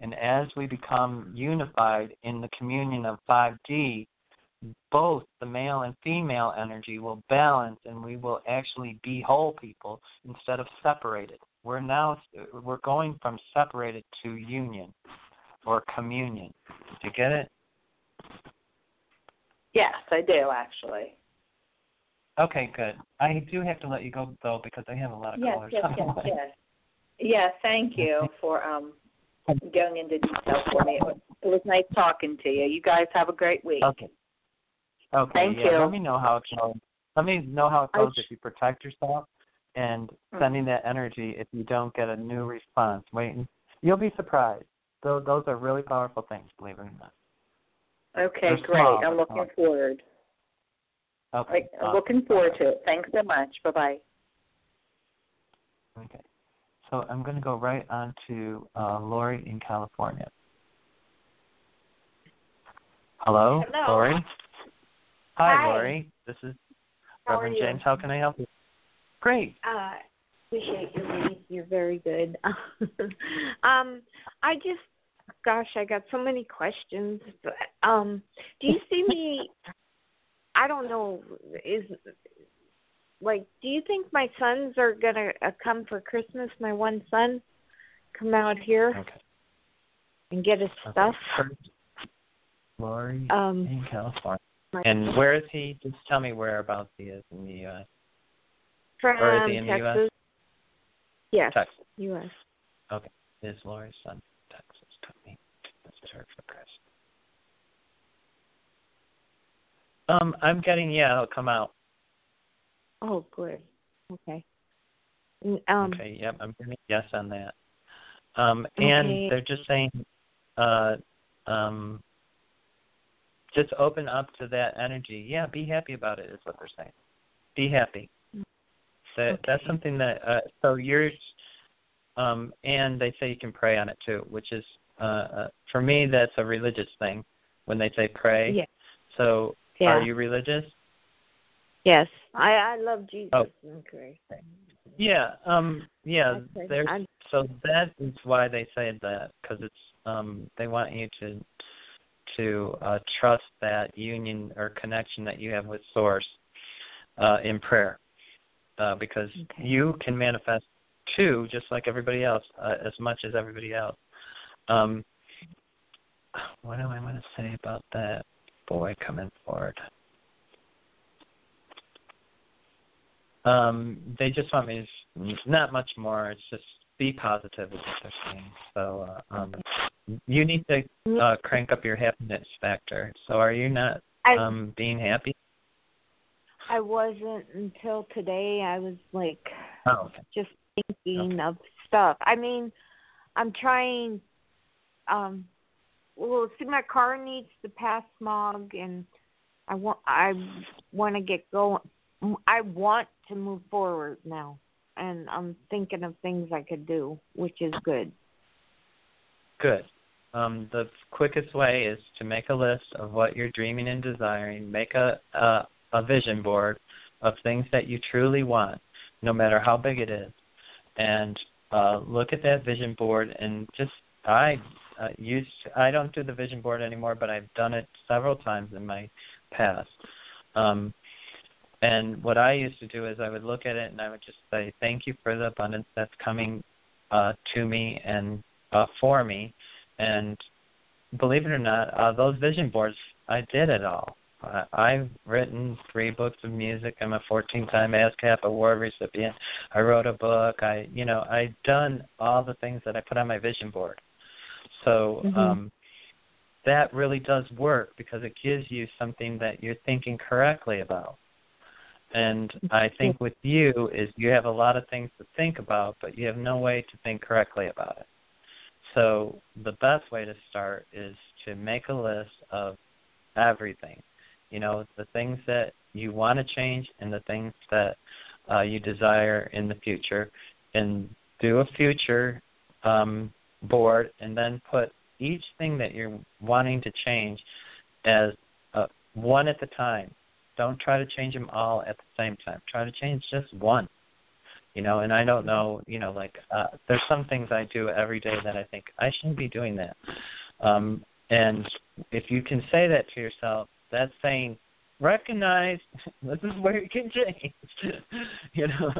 Speaker 2: And as we become unified in the communion of 5D, both the male and female energy will balance and we will actually be whole people instead of separated. We're now we're going from separated to union or communion. Do you get it?
Speaker 5: yes, I do actually.
Speaker 2: Okay, good. I do have to let you go though because I have a lot of
Speaker 5: Yes,
Speaker 2: callers.
Speaker 5: yes, yes, yes. Yes, thank you for um going into detail for me. It was, it was nice talking to you. You guys have a great week.
Speaker 2: Okay. Okay.
Speaker 5: Thank
Speaker 2: yeah,
Speaker 5: you.
Speaker 2: Let me know how it goes. Let me know how it goes
Speaker 5: sh-
Speaker 2: if you protect yourself and
Speaker 5: Hmm.
Speaker 2: sending that energy if you don't get a new response. Waiting. You'll be surprised. Those those are really powerful things, believe it or not.
Speaker 5: Okay,
Speaker 2: They're
Speaker 5: great.
Speaker 2: small,
Speaker 5: I'm looking
Speaker 2: small.
Speaker 5: forward.
Speaker 2: Okay.
Speaker 5: Like, I'm
Speaker 2: awesome.
Speaker 5: looking forward to it. Thanks so much. Bye bye.
Speaker 2: Okay. So I'm going to go right on to uh, Lori in California. Hello,
Speaker 6: Hello.
Speaker 2: Lori. Hi,
Speaker 6: Hi.
Speaker 2: Lori. This is
Speaker 6: How
Speaker 2: Reverend? James. How can I help you? Great.
Speaker 6: Uh, appreciate your reading. You're very good. (laughs) um, I just, gosh, I got so many questions. But um, do you see me? (laughs) I don't know. Is like, do you think my sons are gonna uh, come for Christmas? My one son come out here
Speaker 2: Okay.
Speaker 6: and get his
Speaker 2: Okay.
Speaker 6: stuff.
Speaker 2: First, Lori
Speaker 6: Um,
Speaker 2: in California. And where is he? Just tell me whereabouts he is in the U.S.
Speaker 6: from
Speaker 2: or is he in the US?
Speaker 6: Texas. Yes,
Speaker 2: Texas.
Speaker 6: U.S. Okay.
Speaker 2: Is Lori's son from Texas coming to visit her for Christmas? Um, I'm getting yeah, he'll come out.
Speaker 6: Oh, good. Okay. Um,
Speaker 2: okay, yep, I'm getting yes on that. Um,
Speaker 6: Okay.
Speaker 2: and they're just saying, uh, um, just open up to that energy. Yeah, be happy about it is what they're saying. Be happy. That that's something that uh, so you're, um, and they say you can pray on it too, which is uh, uh, for me that's a religious thing when they say pray.
Speaker 6: Yeah.
Speaker 2: So
Speaker 6: Yeah.
Speaker 2: are you religious?
Speaker 6: Yes. I I love Jesus
Speaker 2: Oh.
Speaker 6: and.
Speaker 2: Yeah, um, yeah. There's so that is why they say that because it's um they want you to to uh, trust that union or connection that you have with Source uh, in prayer, uh, because
Speaker 6: Okay.
Speaker 2: you can manifest too, just like everybody else, uh, as much as everybody else. Um, what do I want to say about that boy coming forward? Um, they just want me to s- not much more. It's just be positive is what they're saying. So uh, um, you need to uh, crank up your happiness factor. So are you not
Speaker 6: I
Speaker 2: um, being happy?
Speaker 6: I wasn't until today. I was like
Speaker 2: Oh, okay.
Speaker 6: just thinking of stuff. I mean, I'm trying um well, see my car needs to pass smog and I want I want to get going. I want to move forward now. And I'm thinking of things I could do, which is good.
Speaker 2: Good. Um, the quickest way is to make a list of what you're dreaming and desiring. Make a a, a vision board of things that you truly want, no matter how big it is, and uh, look at that vision board and just I uh, used I don't do the vision board anymore, but I've done it several times in my past. Um, and what I used to do is I would look at it and I would just say, "Thank you for the abundance that's coming uh, to me and uh, for me." And believe it or not, uh, those vision boards, I did it all. Uh, I've written three books of music. I'm a 14-time ASCAP award recipient. I wrote a book. I, you know, I've done all the things that I put on my vision board. So
Speaker 6: Mhm.
Speaker 2: um, that really does work because it gives you something that you're thinking correctly about. And I think with you is you have a lot of things to think about, but you have no way to think correctly about it. So the best way to start is to make a list of everything. You know, the things that you want to change and the things that uh, you desire in the future, and do a future um, board, and then put each thing that you're wanting to change as uh, one at a time. Don't try to change them all at the same time. Try to change just one you know and i don't know you know like uh there's some things i do every day that i think i shouldn't be doing that. Um and if you can say that to yourself that's saying recognize (laughs) this is where you can change (laughs) you know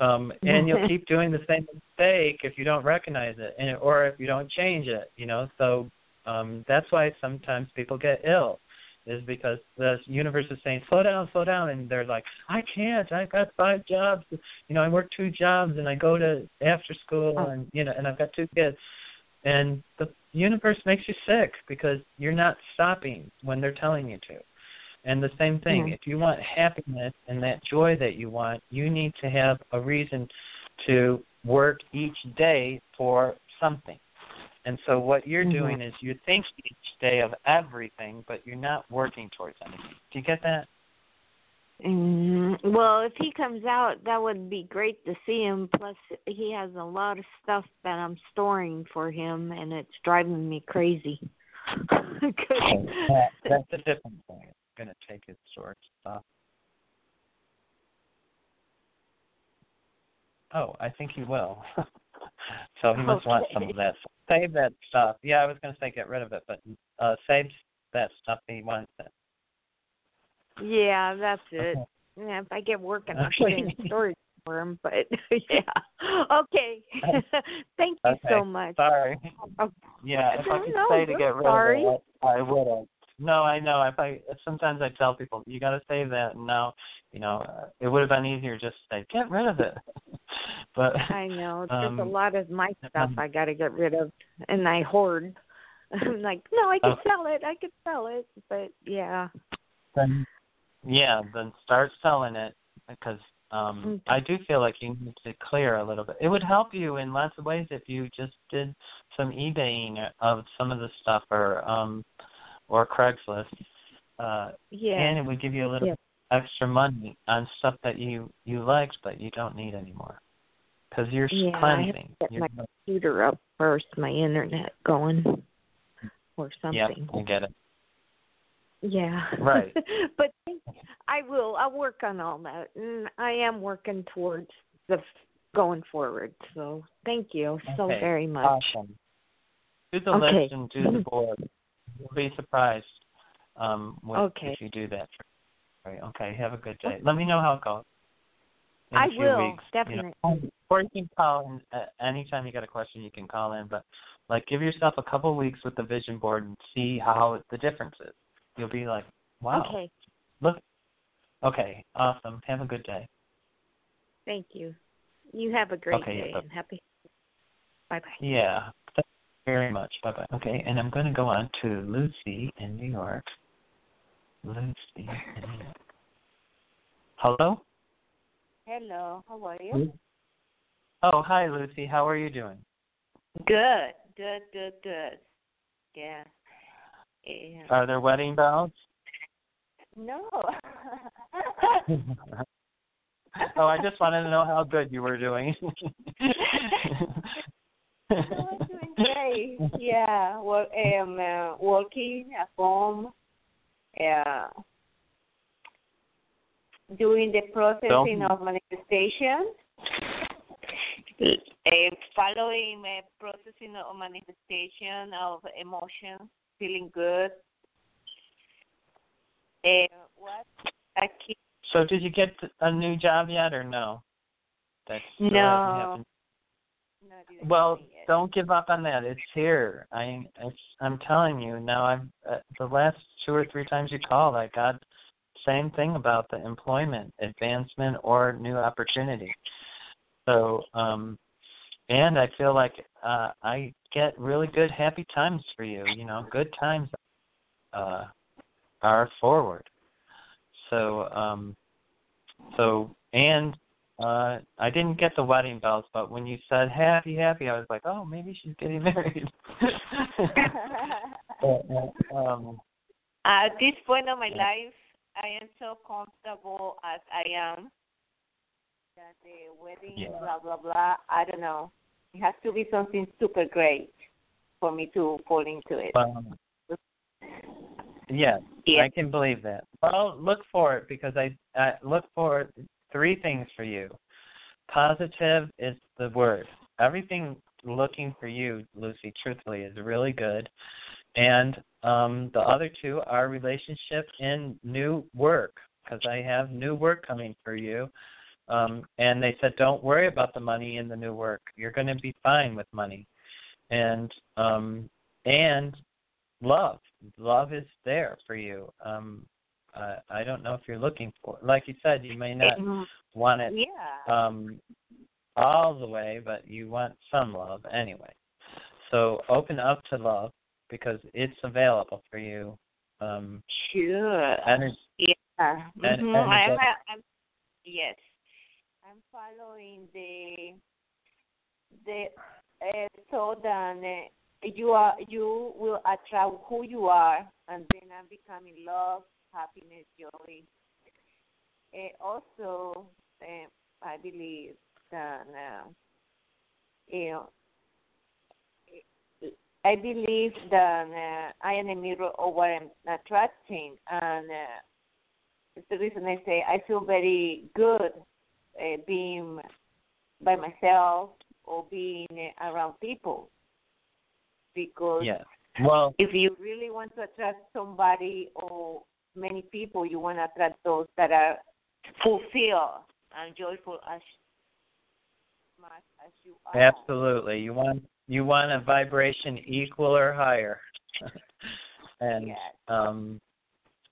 Speaker 2: (laughs) um and you'll keep doing the same mistake if you don't recognize it and or if you don't change it you know so um that's why sometimes people get ill is because the universe is saying slow down, slow down, and they're like, I can't. I've got five jobs. You know, I work two jobs, and I go to after school,
Speaker 6: Oh.
Speaker 2: and you know, and I've got two kids. And the universe makes you sick because you're not stopping when they're telling you to. And the same thing, if you want happiness and that joy that you want, you need to have a reason to work each day for something. And so what you're
Speaker 6: Mhm.
Speaker 2: doing is you're thinking each day of everything, but you're not working towards anything. Do you get that?
Speaker 6: Mm, well, if he comes out, that would be great to see him. Plus, he has a lot of stuff that I'm storing for him, and it's driving me crazy. (laughs)
Speaker 2: That- That's a different thing. It's going to take his short stuff. Oh, I think he will. (laughs) so he must want some of that. Save that stuff. Yeah, I was going to say get rid of it, but uh save that stuff he wants. It.
Speaker 6: yeah, that's it.
Speaker 2: Okay.
Speaker 6: yeah, if I get working, I'll put in (laughs) storage for him. But (laughs) yeah, okay. (laughs) Thank you
Speaker 2: Okay.
Speaker 6: so much.
Speaker 2: Sorry.
Speaker 6: Oh,
Speaker 2: Yeah, if I could
Speaker 6: no,
Speaker 2: say to get rid
Speaker 6: sorry.
Speaker 2: of it, I would have. No, I know. If I sometimes I tell people you got to save that, and now you know uh, it would have been easier just to say get rid of it. (laughs) but
Speaker 6: I know there's
Speaker 2: um,
Speaker 6: a lot of my stuff
Speaker 2: um,
Speaker 6: I got to get rid of, and I hoard. (laughs) I'm like, no, I can
Speaker 2: Okay.
Speaker 6: sell it. I can sell it, but yeah.
Speaker 2: then yeah, then start selling it because um
Speaker 6: Okay.
Speaker 2: I do feel like you need to clear a little bit. It would help you in lots of ways if you just did some eBaying of some of the stuff or um or Craigslist. Uh
Speaker 6: Yeah.
Speaker 2: and it would give you a little
Speaker 6: Yeah.
Speaker 2: extra money on stuff that you you liked but you don't need anymore. Cuz you're
Speaker 6: Yeah, I have to get
Speaker 2: You're,
Speaker 6: my computer up first, my internet going, or
Speaker 2: yep,
Speaker 6: something.
Speaker 2: I get it.
Speaker 6: Yeah.
Speaker 2: Right. (laughs)
Speaker 6: but I will. I'll work on all that, and I am working towards the going forward. So thank you so very much.
Speaker 2: Awesome. Do the
Speaker 6: Okay.
Speaker 2: list and do the board. You'll be surprised um, with,
Speaker 6: Okay.
Speaker 2: if you do that. Right, Okay. Have a good day. Let me know how it goes. In
Speaker 6: I will,
Speaker 2: weeks, you know.
Speaker 6: definitely.
Speaker 2: Or you can call in uh, anytime you got a question. You can call in, but like give yourself a couple weeks with the vision board and see how the difference is. You'll be like, wow,
Speaker 6: Okay.
Speaker 2: look. Okay, awesome. Have a good day.
Speaker 6: Thank you. You have a great
Speaker 2: Okay,
Speaker 6: day
Speaker 2: bye-
Speaker 6: and happy. Bye bye.
Speaker 2: Yeah. Thank you very much. Bye bye. Okay, and I'm going to go on to Lucy in New York. Lucy in New York. Hello?
Speaker 7: Hello, how are you?
Speaker 2: Oh, hi, Lucy. How are you doing?
Speaker 7: Good, good, good, good. Yeah. yeah.
Speaker 2: Are there wedding bells?
Speaker 7: No. (laughs)
Speaker 2: oh, I just wanted to know how good you were doing. (laughs)
Speaker 7: Doing great. Yeah, well, um, uh, working at home. Yeah. Doing the processing
Speaker 2: So-
Speaker 7: of manifestation. Uh, following the processing of manifestation of emotions, feeling good. Uh, what? I keep
Speaker 2: so, did you get a new job yet, or no? That's
Speaker 7: No.
Speaker 2: hasn't happened.
Speaker 7: not even
Speaker 2: Well. Don't give up on that. It's here. I, it's, I'm telling you now. I've uh, the last two or three times you called, I got the same thing about the employment, advancement, or new opportunity. So, um, and I feel like uh, I get really good, happy times for you. You know, good times uh, are forward. So, um, so, and uh, I didn't get the wedding bells, but when you said happy, happy, I was like, oh, maybe she's getting (laughs) married. (laughs) But, uh, um,
Speaker 7: At this point of my
Speaker 2: Yeah.
Speaker 7: life, I am so comfortable as I am that the wedding,
Speaker 2: Yeah.
Speaker 7: blah blah blah. I don't know. It has to be something super great for me to fall into it.
Speaker 2: um, yes,
Speaker 7: Yeah.
Speaker 2: I can believe that. Well, look for it because I, I look for three things for you. Positive is the word. Everything looking for you, Lucy, truthfully, is really good. And um, the other two are relationship and new work because I have new work coming for you. Um, and they said, don't worry about the money in the new work. You're going to be fine with money. And um, and love, love is there for you. Um, uh, I don't know if you're looking for, like you said, you may not
Speaker 7: Um,
Speaker 2: want it
Speaker 7: yeah.
Speaker 2: um, all the way, but you want some love anyway. So open up to love because it's available for you. Um,
Speaker 7: Sure. Yeah.
Speaker 2: And-
Speaker 7: hmm
Speaker 2: and
Speaker 7: I'm, I'm, yes. I'm following the the uh, so that uh, you are you will attract who you are, and then I'm becoming love, happiness, joy. Uh, also, uh, I believe that uh, you know. I believe that uh, I am a mirror of what I'm attracting, and uh, it's the reason I say I feel very good uh, being by myself or being uh, around people. Because
Speaker 2: yes. Well,
Speaker 7: if you really want to attract somebody or many people, you want to attract those that are fulfilled and joyful as much as you are.
Speaker 2: Absolutely. You want you want a vibration equal or higher. (laughs) and
Speaker 7: Yes.
Speaker 2: um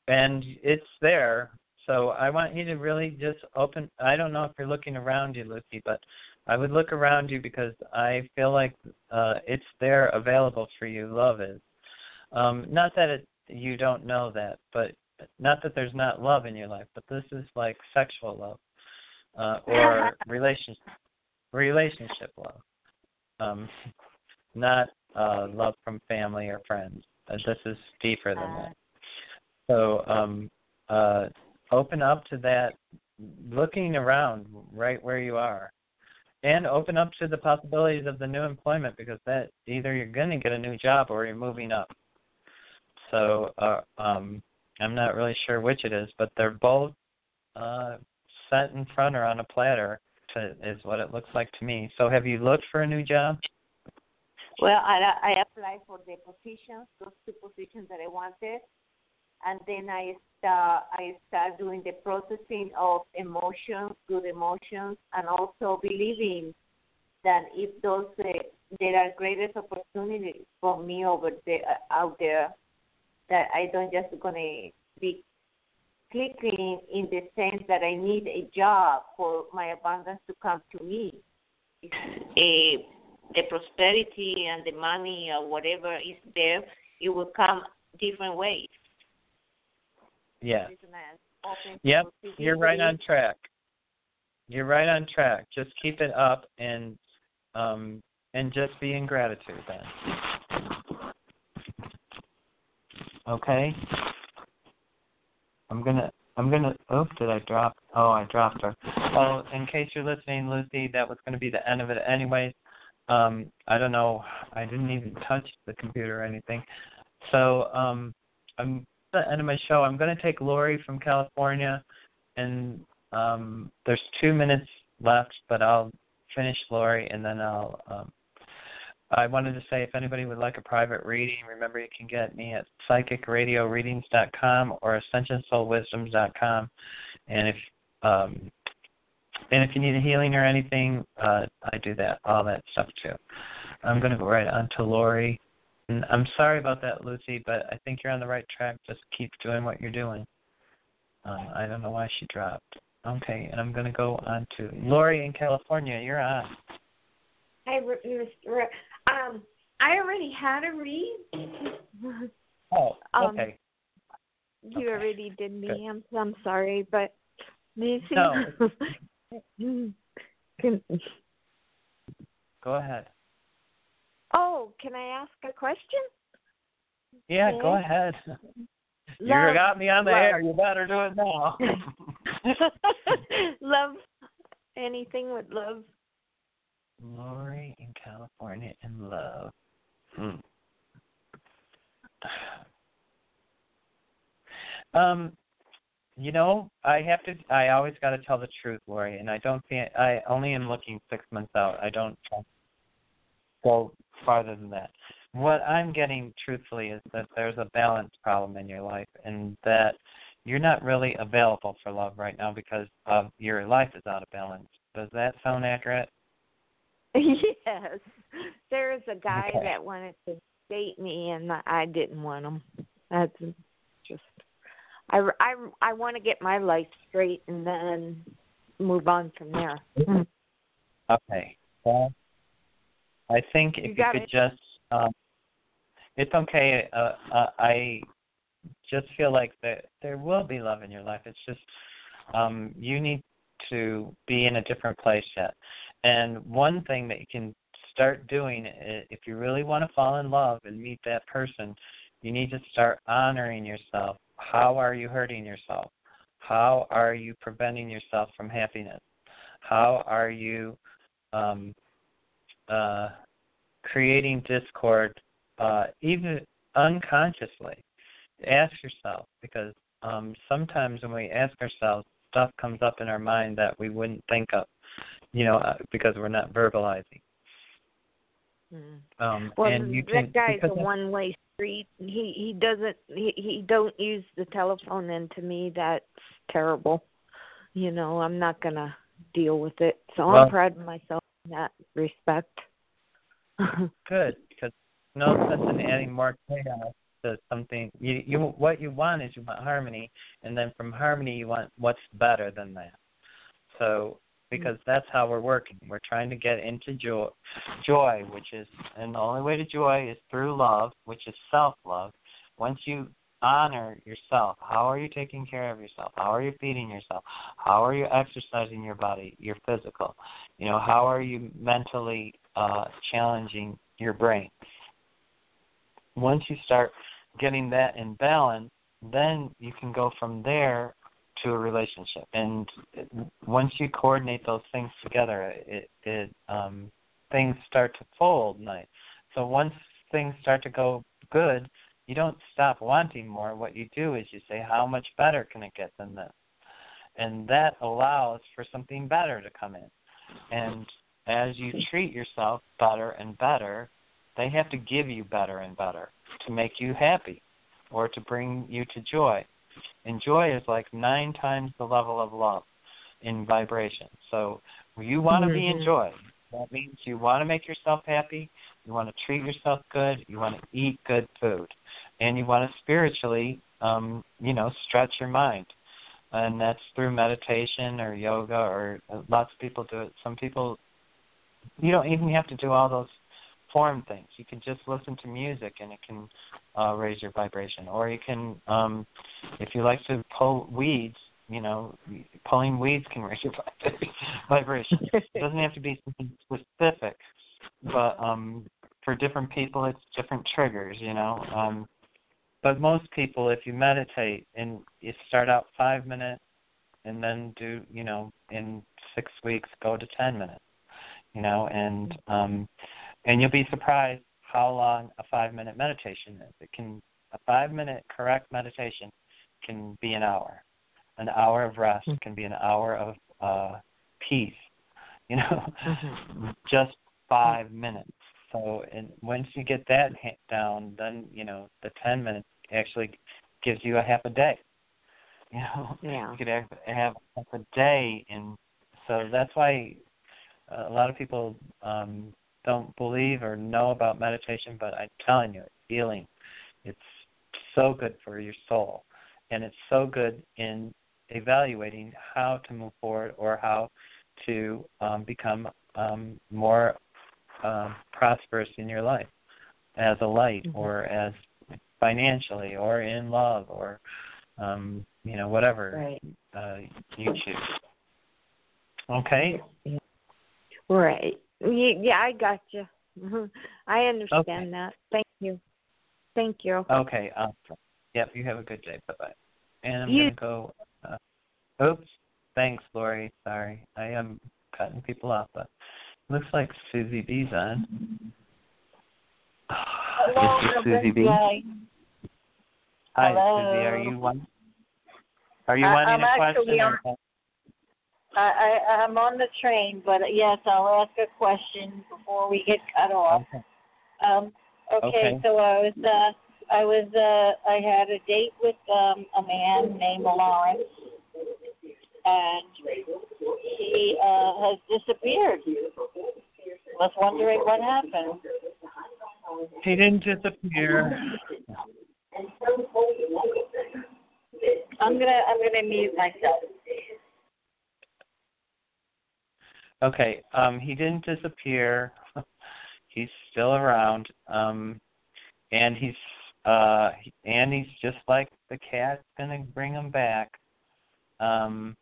Speaker 2: and it's there. So I want you to really just open I don't know if you're looking around you, Lucy, but I would look around you because I feel like uh it's there available for you, love is. Um not that it you don't know that, but not that there's not love in your life, but this is like sexual love. Uh or (laughs) relationship relationship love. Um not uh love from family or friends. Uh, this is deeper than that. So um uh open up to that looking around right where you are. And open up to the possibilities of the new employment because that either you're gonna get a new job or you're moving up. So uh um I'm not really sure which it is, but they're both uh set in front or on a platter to, is what it looks like to me. So have you looked for a new job?
Speaker 7: Well, I I applied for the positions, those two positions that I wanted, and then I start I start doing the processing of emotions, good emotions, and also believing that if those uh, there are greatest opportunities for me over there out there, that I don't just gonna be clicking in the sense that I need a job for my abundance to come to me. A (laughs) the prosperity and the money or whatever is there, it will come different ways.
Speaker 2: Yeah.
Speaker 7: It's an open
Speaker 2: Yep, you're right on track. You're right on track. Just keep it up and um and just be in gratitude then. Okay? I'm gonna I'm gonna oh did I drop oh I dropped her. Oh in case you're listening, Lucy, that was gonna be the end of it anyways. Um I don't know I didn't even touch the computer or anything. So um I'm the end of my show. I'm gonna take Lori from California and um there's two minutes left but I'll finish Lori and then I'll um I wanted to say if anybody would like a private reading, remember you can get me at psychicradioreadings.com or ascensionsoulwisdoms.com. And if um, and if you need a healing or anything, uh, I do that, all that stuff too. I'm going to go right on to Lori. I'm sorry about that, Lucy, but I think you're on the right track. Just keep doing what you're doing. Um, I don't know why she dropped. Okay, and I'm going to go on to Lori in California. You're on.
Speaker 6: Hi, Mr. Um, I already had a read.
Speaker 2: Oh,
Speaker 6: Um,
Speaker 2: okay.
Speaker 6: You
Speaker 2: Okay.
Speaker 6: already did me.
Speaker 2: Good.
Speaker 6: I'm I'm sorry, but Nancy.
Speaker 2: No. (laughs)
Speaker 6: can,
Speaker 2: Go ahead.
Speaker 6: Oh, can I ask a question?
Speaker 2: Yeah, go
Speaker 6: Okay.
Speaker 2: ahead. You
Speaker 6: Love-
Speaker 2: got me on the
Speaker 6: love.
Speaker 2: air. You better do it now. (laughs)
Speaker 6: love anything with love.
Speaker 2: Lori in California in love. Hmm. Um, you know, I have to. I always got to tell the truth, Lori, and I don't see. I only am looking six months out. I don't go farther than that. What I'm getting, truthfully, is that there's a balance problem in your life, and that you're not really available for love right now because of your life is out of balance. Does that sound accurate? (laughs)
Speaker 6: yes, there is a guy
Speaker 2: Okay.
Speaker 6: that wanted to date me, and I didn't want him. That's just. I, I, I want to get my life straight and then move on from there.
Speaker 2: Okay. Well, I think if
Speaker 6: You
Speaker 2: you, could
Speaker 6: it.
Speaker 2: just, um, it's okay. Uh, uh, I just feel like that there will be love in your life. It's just um, you need to be in a different place yet. And one thing that you can start doing, if you really want to fall in love and meet that person, you need to start honoring yourself. How are you hurting yourself? How are you preventing yourself from happiness? How are you um, uh, creating discord, uh, even unconsciously. Ask yourself because um, sometimes when we ask ourselves, stuff comes up in our mind that we wouldn't think of, you know, uh, because we're not verbalizing.
Speaker 6: Mm.
Speaker 2: Um,
Speaker 6: Well,
Speaker 2: and you
Speaker 6: that
Speaker 2: can
Speaker 6: guy's a one-way street. He he doesn't he he don't use the telephone, and to me that's terrible. you know, I'm not gonna deal with it. So
Speaker 2: Well-
Speaker 6: I'm proud of myself that respect. (laughs)
Speaker 2: Good, because no sense in adding more chaos to something. You, you, what you want is you want harmony, and then from harmony you want what's better than that. So, because that's how we're working. We're trying to get into joy, joy, which is, and the only way to joy is through love, which is self-love. Once you honor yourself, how are you taking care of yourself? How are you feeding yourself? How are you exercising your body, your physical? You know, how are you mentally uh, challenging your brain? Once you start getting that in balance, then you can go from there to a relationship. And once you coordinate those things together, it it um, things start to fold nice. So once things start to go good, you don't stop wanting more. What you do is you say, how much better can it get than this? And that allows for something better to come in. And as you treat yourself better and better, they have to give you better and better to make you happy or to bring you to joy. And joy is like nine times the level of love in vibration. So you want to be in
Speaker 6: Mhm.
Speaker 2: joy. That means you want to make yourself happy, you want to treat yourself good, you want to eat good food, and you want to spiritually, um, you know, stretch your mind. And that's through meditation or yoga, or uh, lots of people do it. Some people, you don't even have to do all those form things. You can just listen to music, and it can uh, raise your vibration. Or you can, um, if you like to pull weeds, you know, pulling weeds can (laughs) raise your vibration. It doesn't have to be something specific, but um, for different people, it's different triggers. You know, um, but most people, if you meditate and you start out five minutes, and then do, you know, in six weeks, go to ten minutes. You know, and um, and you'll be surprised how long a five minute meditation is. It can a five minute correct meditation can be an hour. An hour of rest can be an hour of uh peace. (laughs) You know, just five minutes. So, and once you get that down, then you know the ten minutes actually gives you a half a day. (laughs) You know,
Speaker 6: Yeah.
Speaker 2: you could have, have half a day, and so that's why a lot of people um don't believe or know about meditation, but I'm telling you, it's healing. It's so good for your soul, and it's so good in evaluating how to move forward or how to um, become um, more um, prosperous in your life as a light
Speaker 6: Mhm.
Speaker 2: or as financially or in love or um, you know whatever
Speaker 6: Right.
Speaker 2: uh, you choose. Okay.
Speaker 6: Right. Yeah, I got you. I understand that. Thank you. Thank you.
Speaker 2: Okay. Awesome. Yep. You have a good day. Bye bye. And I'm
Speaker 6: You-
Speaker 2: gonna go. Uh, oops. Thanks, Lori. Sorry, I am cutting people off, but looks like Susie B's on.
Speaker 7: Hello,
Speaker 2: This is Susie B. Hi,
Speaker 7: Hello.
Speaker 2: Susie. Are you one? Are you
Speaker 7: I-
Speaker 2: wanting
Speaker 7: I'm
Speaker 2: a question?
Speaker 7: actually
Speaker 2: or-
Speaker 7: I, I I'm on the train, but yes, I'll ask a question before we get cut off.
Speaker 2: Okay.
Speaker 7: Um, okay,
Speaker 2: Okay.
Speaker 7: so I was uh, I was uh, I had a date with um, a man named Lawrence, and he uh, has disappeared. I was wondering what happened.
Speaker 2: He didn't disappear.
Speaker 7: I'm gonna I'm gonna mute myself.
Speaker 2: Okay. Um, he didn't disappear. (laughs) he's still around. Um, and he's uh, and he's just like the cat's gonna bring him back. Um,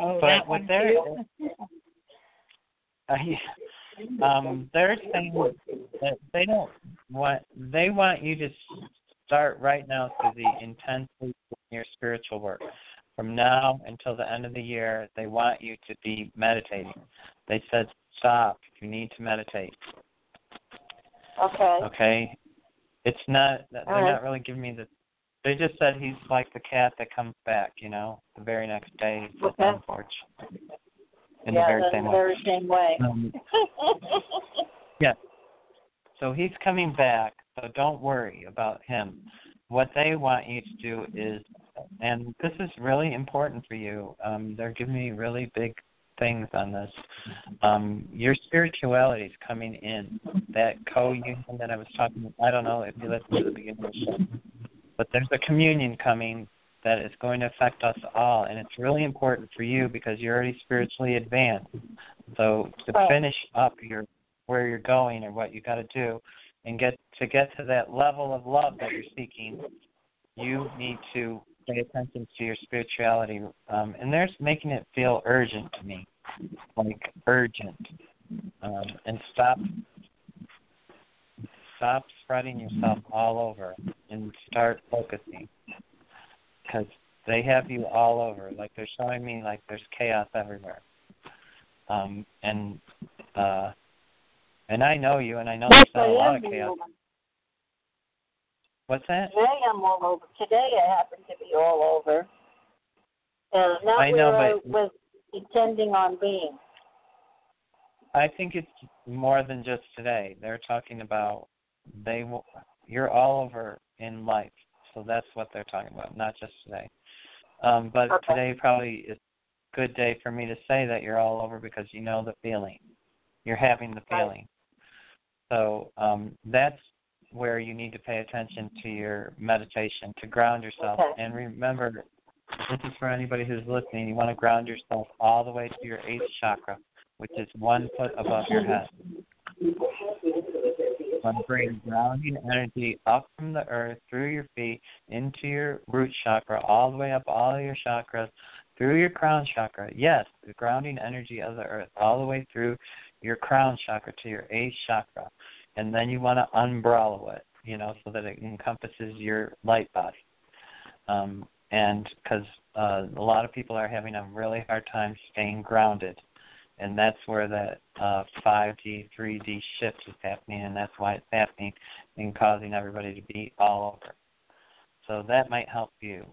Speaker 7: Oh,
Speaker 2: but
Speaker 7: that
Speaker 2: what
Speaker 7: one
Speaker 2: they're (laughs) (laughs) uh, um, they're saying that they don't want they want you to start right now, Susie, intensely with your spiritual work. From now until the end of the year, they want you to be meditating. They said stop. You need to meditate.
Speaker 7: Okay.
Speaker 2: Okay. It's not. They're
Speaker 7: right.
Speaker 2: not really giving me the. They just said he's like the cat that comes back. You know, the very next day he's
Speaker 7: Okay.
Speaker 2: the porch. In
Speaker 7: yeah,
Speaker 2: the very
Speaker 7: the
Speaker 2: same way.
Speaker 7: very same way.
Speaker 2: Um, (laughs) Yeah. So he's coming back, so don't worry about him. What they want you to do is and this is really important for you. Um, they're giving me really big things on this. Um, your spirituality is coming in. That co-union that I was talking. About, I don't know if you listened to the beginning of the show, but there's a communion coming that is going to affect us all, and it's really important for you because you're already spiritually advanced. So to finish up your where you're going and what you got to do, and get to get to that level of love that you're seeking, you need to pay attention to your spirituality. Um, and there's making it feel urgent to me, like urgent, um, and stop stop spreading yourself all over and start focusing because they have you all over. Like they're showing me like there's chaos everywhere. Um, and uh, and I know you, and I know there's not a lot of chaos. What's that?
Speaker 8: Today I'm all over. Today I happen to be all over. Uh, not
Speaker 2: I know,
Speaker 8: where
Speaker 2: but
Speaker 8: I was intending on being.
Speaker 2: I think it's more than just today. They're talking about they. will You're all over in life, so that's what they're talking about, not just today. Um, but
Speaker 8: Okay.
Speaker 2: today probably is a good day for me to say that you're all over because you know the feeling. You're having the feeling. So um, that's where you need to pay attention to your meditation to ground yourself.
Speaker 8: Okay.
Speaker 2: And remember, this is for anybody who's listening. You want to ground yourself all the way to your eighth chakra, which is one foot above your head. You want to bring grounding energy up from the earth through your feet into your root chakra, all the way up all your chakras, through your crown chakra. Yes, the grounding energy of the earth, all the way through your crown chakra to your eighth chakra. And then you want to umbrella it, you know, so that it encompasses your light body. Um, and because uh, a lot of people are having a really hard time staying grounded. And that's where that uh, 5D, 3D shift is happening, and that's why it's happening and causing everybody to be all over. So that might help you.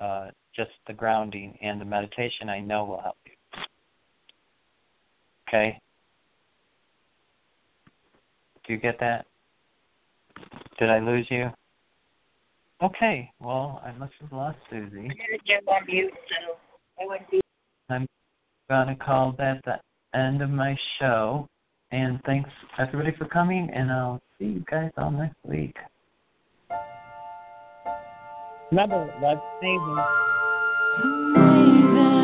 Speaker 2: Uh, just the grounding and the meditation, I know will help you. Okay? Do you get that? Did I lose you? Okay, well, I must have lost Susie.
Speaker 8: I'm gonna on mute, so I wouldn't be.
Speaker 2: I'm going to call that the end of my show. And thanks, everybody, for coming, and I'll see you guys all next week. Remember, love saving.
Speaker 9: Amazing.